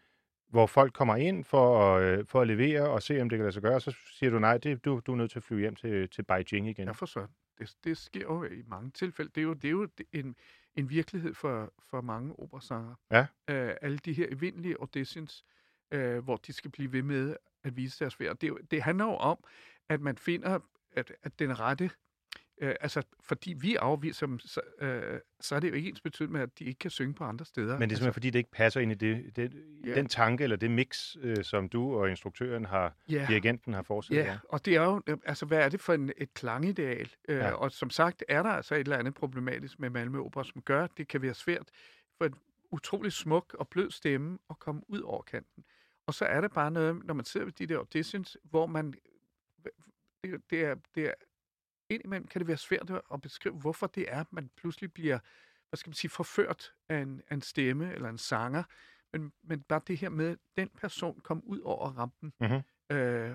Speaker 1: hvor folk kommer ind for at, øh, for at levere og se, om det kan lade sig gøre, og så siger du nej, det, du, du er nødt til at flyve hjem til, til Beijing igen.
Speaker 2: Ja, for så. Det, det sker jo i mange tilfælde. Det er jo, det er jo en, en virkelighed for, for mange operasanger.
Speaker 1: Ja.
Speaker 2: Øh, alle de her evindelige auditions, øh, hvor de skal blive ved med at vise deres værd. Det, det handler jo om, at man finder, at, at den rette... Øh, altså, fordi vi afviser dem, så, øh, så er det jo ikke ens betydning med, at de ikke kan synge på andre steder.
Speaker 1: Men det er
Speaker 2: altså,
Speaker 1: simpelthen, fordi det ikke passer ind i det, det,
Speaker 2: Ja.
Speaker 1: den tanke eller det mix, øh, som du og instruktøren har,
Speaker 2: ja.
Speaker 1: dirigenten har forestillet
Speaker 2: Ja,
Speaker 1: jer.
Speaker 2: og det er jo, øh, altså hvad er det for en, et klangideal? Øh,
Speaker 1: Ja.
Speaker 2: Og som sagt er der altså et eller andet problematisk med Malmø Opera, som gør, at det kan være svært for en utrolig smuk og blød stemme at komme ud over kanten. Og så er det bare noget, når man sidder ved de der auditions, hvor man, det, det, er, det er, indimellem kan det være svært at beskrive, hvorfor det er, man pludselig bliver, hvad skal man sige, forført af en, af en stemme eller en sanger, men, men bare det her med, at den person kom ud over rampen,
Speaker 1: Mhm.
Speaker 2: øh,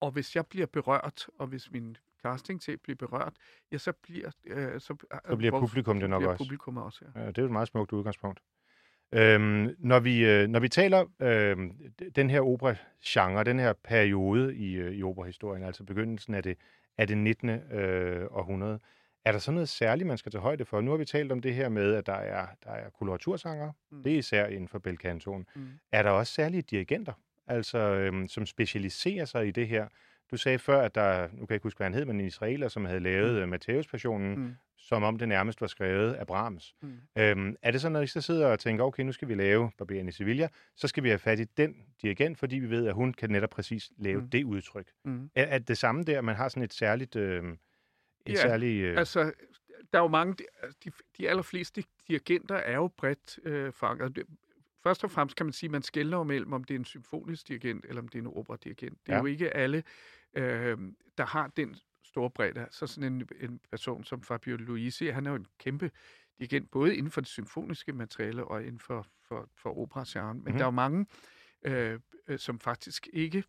Speaker 2: og hvis jeg bliver berørt, og hvis min casting til bliver berørt, ja, så bliver... Øh, så,
Speaker 1: Så bliver publikum det nok
Speaker 2: bliver
Speaker 1: også.
Speaker 2: publikum også, ja.
Speaker 1: Ja, det er jo et meget smukt udgangspunkt. Øhm, når, vi, øh, når vi taler øh, den her opera-genre, den her periode i, øh, i operahistorien, altså begyndelsen af det, af det 19. Øh, århundrede, er der så noget særligt, man skal tage højde for? Nu har vi talt om det her med, at der er, der er koloratursangere.
Speaker 2: Mm.
Speaker 1: Det er især inden for belcantoen.
Speaker 2: Mm.
Speaker 1: Er der også særlige dirigenter, altså, øhm, som specialiserer sig i det her? Du sagde før, at der, nu kan jeg ikke huske, hvad han hed, men en israeler, som havde lavet mm. Matthæus-passionen,
Speaker 2: Mm.
Speaker 1: som om det nærmest var skrevet af Brahms.
Speaker 2: Mm.
Speaker 1: Øhm, er det så, når I så sidder og tænker, okay, nu skal vi lave Barberen i Sevilla, så skal vi have fat i den dirigent, fordi vi ved, at hun kan netop præcis lave mm. Det udtryk.
Speaker 2: Mm.
Speaker 1: Er, er det samme der, man har sådan et særligt... Øh, et
Speaker 2: Ja,
Speaker 1: særligt øh,
Speaker 2: Altså, der er jo mange, altså, de, de allerfleste dirigenter er jo bredt øh, forankret. Først og fremmest kan man sige, at man skældner mellem, om det er en symfonisk dirigent, eller om det er en operadirigent. Det er
Speaker 1: Ja.
Speaker 2: jo ikke alle, øh, der har den store bredde. Så sådan en, en person som Fabio Luisi, han er jo en kæmpe dirigent, både inden for det symfoniske materiale og inden for, for, for operagenren. Men mm-hmm. der er jo mange, øh, øh, som faktisk ikke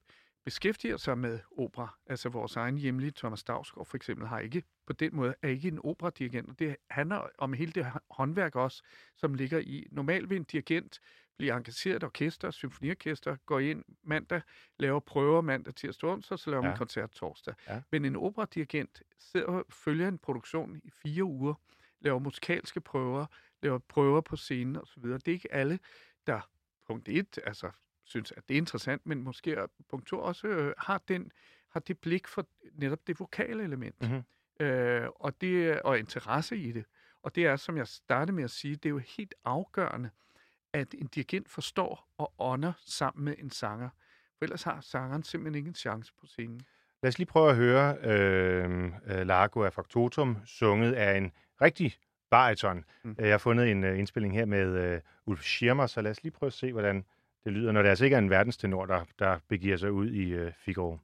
Speaker 2: beskæftiger sig med opera. Altså vores egen hjemlige Thomas Dagsgaard for eksempel har ikke på den måde er ikke en operadirigent. Og det handler om hele det hå- håndværk også, som ligger i. Normalt vil en dirigent blive engageret orkester, symfoniorkester, går ind mandag, laver prøver mandag, tirsdag, onsdag, så laver man
Speaker 1: Ja.
Speaker 2: koncert torsdag.
Speaker 1: Ja.
Speaker 2: Men en operadirigent sidder og følger en produktion i fire uger, laver musikalske prøver, laver prøver på scenen osv. Det er ikke alle, der punkt et, altså synes, at det er interessant, men måske punkt to også øh, har, den, har det blik for netop det vokale element.
Speaker 1: Mhm.
Speaker 2: Øh, og, det, og interesse i det. Og det er, som jeg startede med at sige, det er jo helt afgørende, at en dirigent forstår og ånder sammen med en sanger. For ellers har sangeren simpelthen ikke en chance på scenen.
Speaker 1: Lad os lige prøve at høre øh, øh, Largo af Factotum, sunget af en rigtig bariton. Mm.
Speaker 2: Mm.
Speaker 1: Jeg har fundet en uh, indspilling her med øh, Ulf Schirmer, så lad os lige prøve at se, hvordan det lyder, når det altså ikke er en verdenstenor, der, der begiver sig ud i øh, Figaro.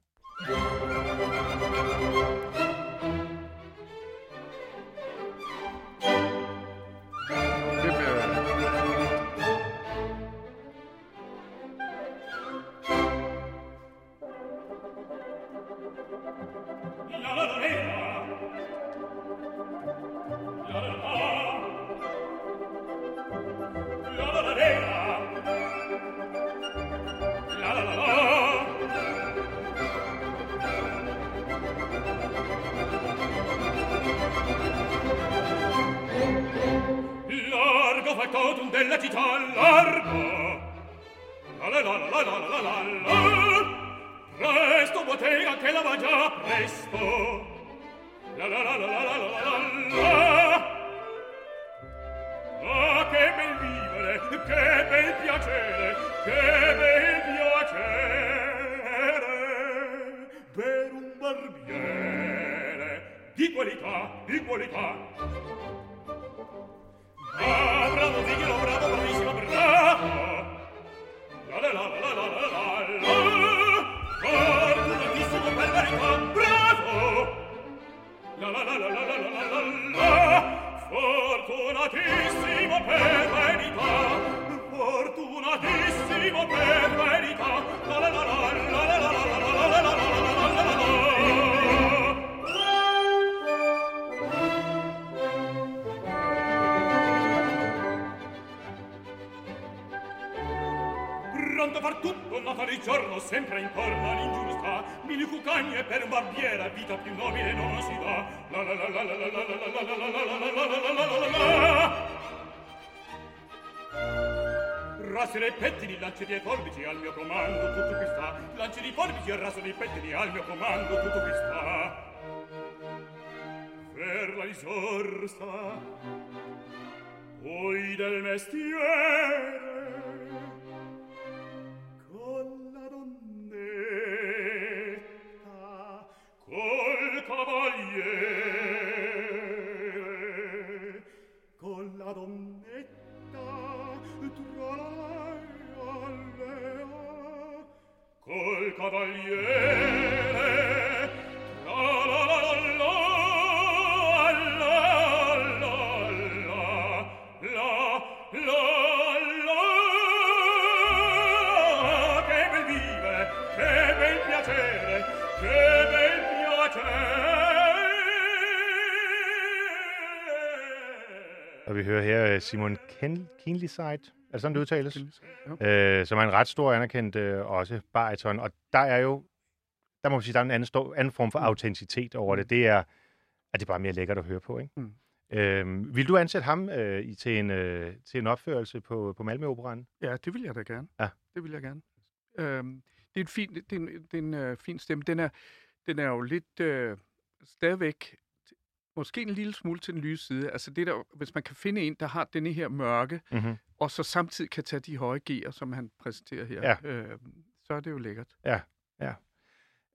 Speaker 4: falcotum della città largo. La la la la la la la la Presto bottega che la va già presto. La la la la la la la la Ah, che bel vivere, che bel piacere, che bel piacere per un barbiere di qualità, di qualità. Fortunatissimo per verità. La la la la la la la la la la la la la dappertutto nota di giorno sempre intorno l'ingiusta mille cucagne per un barbiera vita più nobile non si dà la la la la la la la la la la la la la Raso dei pettini, lanci dei forbici, al mio comando tutto qui sta. Lanci di forbici e raso dei pettini, al mio comando tutto qui sta. Per la risorsa, poi del mestiere, o il cavaliere
Speaker 1: Simon Ken Keenlyside, er det sådan, det udtales?
Speaker 2: Jo.
Speaker 1: Øh, som er en ret stor anerkendt øh, også bariton. Og der er jo, der må man sige, der er en anden, stor, anden form for
Speaker 2: Mm.
Speaker 1: autenticitet over det. Det er, at det er bare mere lækkert at høre på, ikke?
Speaker 2: Mm.
Speaker 1: Øhm, vil du ansætte ham øh, i- til, en, øh, til en opførelse på, på Malmø Operan?
Speaker 2: Ja, det vil jeg da gerne.
Speaker 1: Ja.
Speaker 2: Det vil jeg gerne. Øhm, det er en fin, det er en, det er en øh, fin stemme. Den er, den er jo lidt øh, stadigvæk måske en lille smule til den lyse side. Altså det der, hvis man kan finde en, der har denne her mørke,
Speaker 1: Mm-hmm.
Speaker 2: og så samtidig kan tage de høje G'er, som han præsenterer her,
Speaker 1: Ja.
Speaker 2: øh, så er det jo lækkert.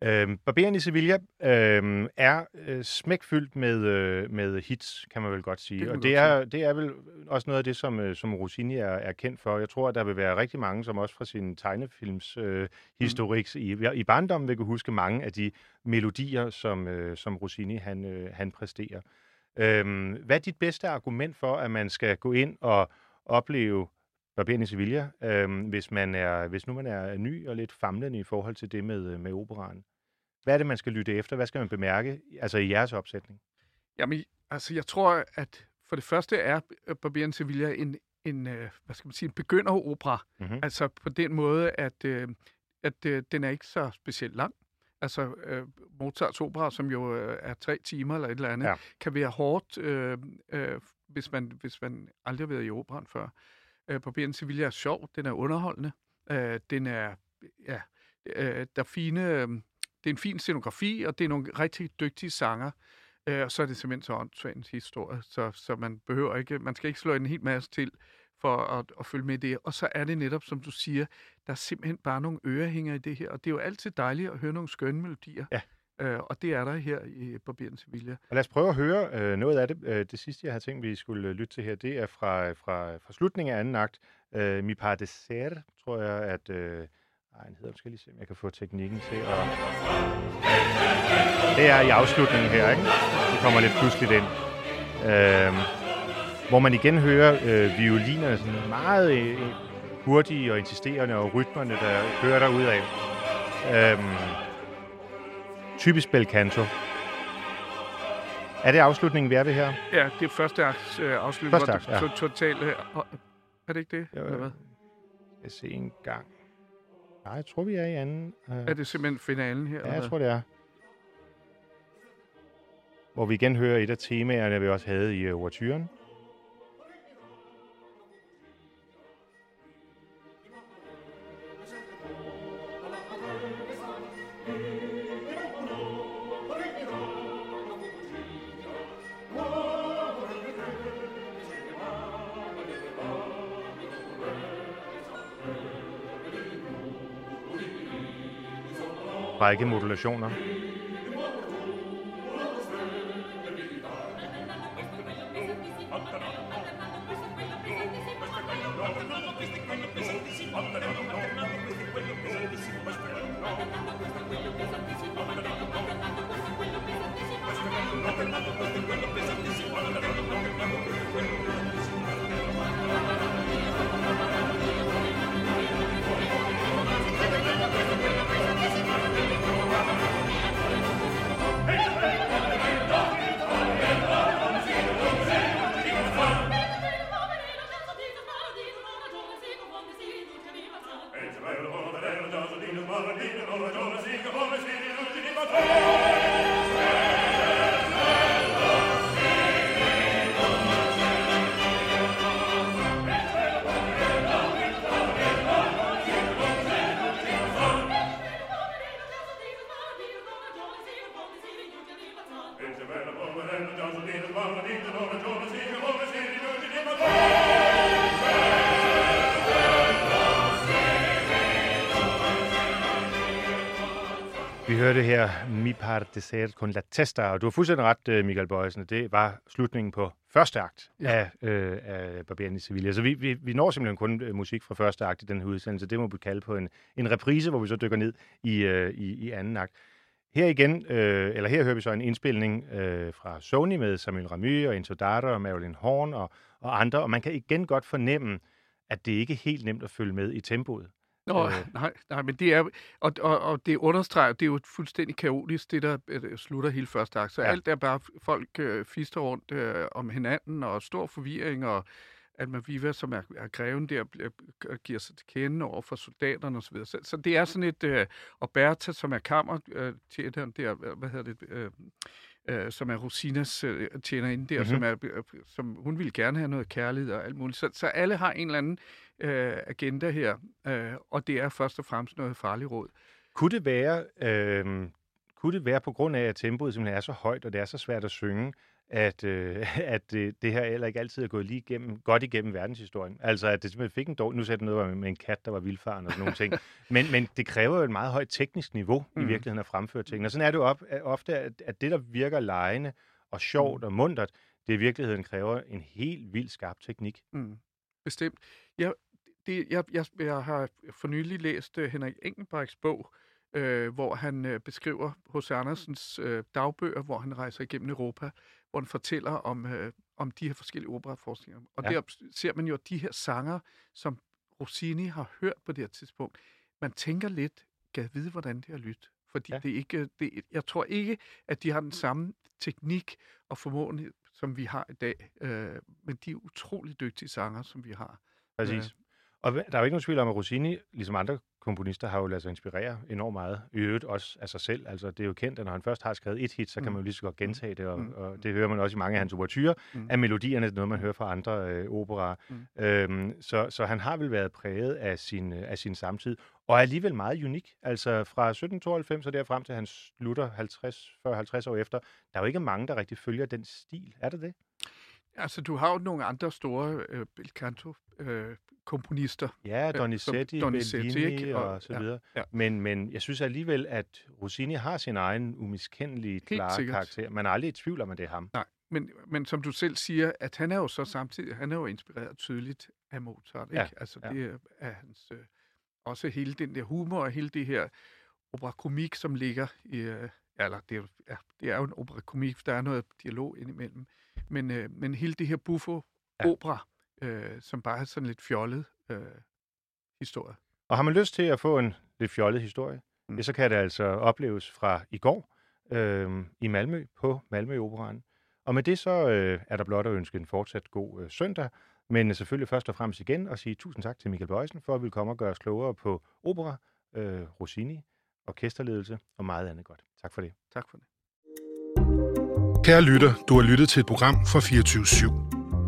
Speaker 1: Øhm, Barberen i Sevilla øhm, er øh, smækfyldt med, øh, med hits, kan man vel godt sige.
Speaker 2: Det
Speaker 1: og det er, det er vel også noget af det, som, øh, som Rossini er, er kendt for. Jeg tror, at der vil være rigtig mange, som også fra sin tegnefilms øh, historik
Speaker 2: Mm.
Speaker 1: i, i barndommen vil kunne huske mange af de melodier, som, øh, som Rossini han, øh, han præsterer. Øhm, hvad er dit bedste argument for, at man skal gå ind og opleve Barberen i Sevilla, øhm, hvis, man er, hvis nu man er ny og lidt famlende i forhold til det med, øh, med operaen? Hvad er det, man skal lytte efter? Hvad skal man bemærke, altså i jeres opsætning?
Speaker 2: Jamen, altså jeg tror, at for det første er øh, Barberen Sevilla en, en øh, hvad skal man sige, en begynderopera.
Speaker 1: Mm-hmm.
Speaker 2: Altså på den måde, at, øh, at øh, den er ikke så specielt lang. Altså øh, Mozarts opera, som jo øh, er tre timer eller et eller andet,
Speaker 1: ja.
Speaker 2: kan være hårdt, øh, øh, hvis, man, hvis man aldrig har været i operan før. Øh, Barberen Sevilla er sjov, den er underholdende, øh, den er, ja, øh, der er fine, øh, det er en fin scenografi, og det er nogle rigtig dygtige sanger. Øh, og så er det simpelthen så åndssvagens historie, så, så man behøver ikke, man skal ikke slå en hel masse til for at, at følge med i det. Og så er det netop, som du siger, der er simpelthen bare nogle ørehænger i det her, og det er jo altid dejligt at høre nogle skønne melodier.
Speaker 1: Ja.
Speaker 2: Øh, og det er der her i Barberen Sevilla.
Speaker 1: Og lad os prøve at høre øh, noget af det. Øh, det sidste, jeg har tænkt, vi skulle øh, lytte til her, det er fra, fra, fra slutningen af anden akt. Øh, Mi par dessert, tror jeg, at... Øh, ej, den hedder, skal lige se, om jeg kan få teknikken til at... Det er i afslutningen her, ikke? Det kommer lidt pludseligt ind. Øh, hvor man igen hører øh, violinerne sådan meget øh, hurtige og insisterende, og rytmerne, der kører derudad. Øh, typisk bel canto. Er det afslutningen, vi er ved her?
Speaker 2: Ja, det er første akt øh, afslutning,
Speaker 1: Første akt,
Speaker 2: det to- totalt... Øh, er det ikke det?
Speaker 1: Jo,
Speaker 2: Eller hvad?
Speaker 1: Jeg se en gang. Nej, jeg tror, vi er i anden. Uh,
Speaker 2: Er det simpelthen finalen her?
Speaker 1: ja, jeg tror, det er. Hvor vi igen hører et af temaerne, vi også havde i uh, overturen. Række modulationer. Hørte her Mi parte ser con la testa, og du har fuldstændig ret, øh, Michael Bøjsen. Det var slutningen på første akt ja. af, øh, af Barberen i Sevilla. Så vi, vi, vi når simpelthen kun øh, musik fra første akt i den her udsendelse. Det må vi kalde på en, en reprise, hvor vi så dykker ned i, øh, i, i anden akt. Her igen, øh, eller her hører vi så en indspilning øh, fra Sony med Samuel Ramy og Enzo Dada og Marilyn Horn og, og andre, og man kan igen godt fornemme, at det ikke er helt nemt at følge med i tempoet.
Speaker 2: Nå, øh. nej, nej, men det er, og, og, og det understreger, det er jo fuldstændig kaotisk, det der øh, slutter hele første akt. Så ja. alt er bare, folk øh, fister rundt øh, om hinanden, og stor forvirring, og at Maviva, som er, er greven der, bliver, giver sig til kende over for soldaterne osv. Så, så, så det er sådan et, øh, og Bertha, som er kammer øh, der, hvad hedder det, øh, øh, som er Rosinas øh, tjenerinde der, mm-hmm. som, er, øh, som hun ville gerne have noget kærlighed og alt muligt. Så, så alle har en eller anden øh, agenda her, øh, og det er først og fremmest noget farligt råd.
Speaker 1: Kunne det være, øh, kunne det være på grund af, at tempoet simpelthen er så højt, og det er så svært at synge, at, øh, at det, det her heller ikke altid er gået lige igennem, godt igennem verdenshistorien. Altså, at det simpelthen fik en dårlig... Nu sagde noget med en kat, der var vildfaren og sådan nogle ting. Men, men det kræver jo et meget højt teknisk niveau mm. i virkeligheden at fremføre ting. Og sådan er det jo op, ofte, at, at det, der virker lejende og sjovt mm. og muntert, det i virkeligheden kræver en helt vild skarp teknik.
Speaker 2: Mm. Bestemt. Jeg, det, jeg, jeg, jeg har for nylig læst uh, Henrik Engelbrechts bog, øh, hvor han øh, beskriver hos Andersens øh, dagbøger, hvor han rejser igennem Europa, hvor han fortæller om, øh, om de her forskellige operaforskninger. Og ja. der ser man jo de her sanger, som Rossini har hørt på det her tidspunkt. Man tænker lidt, kan vide, hvordan det har lyttet. Fordi ja. det ikke, det, jeg tror ikke, at de har den samme teknik og formåen, som vi har i dag. Øh, men de er utrolig dygtige sanger, som vi har.
Speaker 1: Præcis. Øh, og der er jo ikke nogen tvivl om, at Rossini, ligesom andre komponister, har jo ladet sig inspirere enormt meget. I øvrigt også af sig selv. Altså, det er jo kendt, at når han først har skrevet et hit, så kan mm. man jo lige så godt gentage det, og, mm. og det hører man også i mange af hans overturer, mm. af melodierne, det er noget, man hører fra andre øh, operer. Mm. Øhm, så, så han har vel været præget af sin, af sin samtid, og er alligevel meget unik. Altså fra 1792 og derfrem til han slutter 50, 40-50 år efter, der er jo ikke mange, der rigtig følger den stil. Er det det?
Speaker 2: Altså, du har jo nogle andre store øh, bel canto øh, komponister.
Speaker 1: Ja, Donizetti, Donizetti Bellini og, og så videre. Ja, ja. Men, men jeg synes alligevel, at Rossini har sin egen umiskendelige, klare karakter. Man er aldrig i tvivl om, at det er ham.
Speaker 2: Nej, men, men som du selv siger, at han er jo så samtidig, han er jo inspireret tydeligt af Mozart. Ikke? Ja, altså, ja. det er hans, øh, også hele den der humor og hele det her opera-komik, som ligger i, øh, eller det er, ja, det er jo en opera-komik, der er noget dialog indimellem, men, øh, men hele det her buffo-opera, ja. Øh, som bare er sådan lidt fjollet øh, historie.
Speaker 1: Og har man lyst til at få en lidt fjollet historie, mm. ja, så kan det altså opleves fra i går øh, i Malmø på Malmø Operan. Og med det så øh, er der blot at ønske en fortsat god øh, søndag, men selvfølgelig først og fremmest igen at sige tusind tak til Michael Bøjsen for at ville komme og gøre os klogere på opera, øh, Rossini, orkesterledelse og meget andet godt. Tak for det.
Speaker 2: Tak for det.
Speaker 5: Kære lytter, du har lyttet til et program fra 24 /7.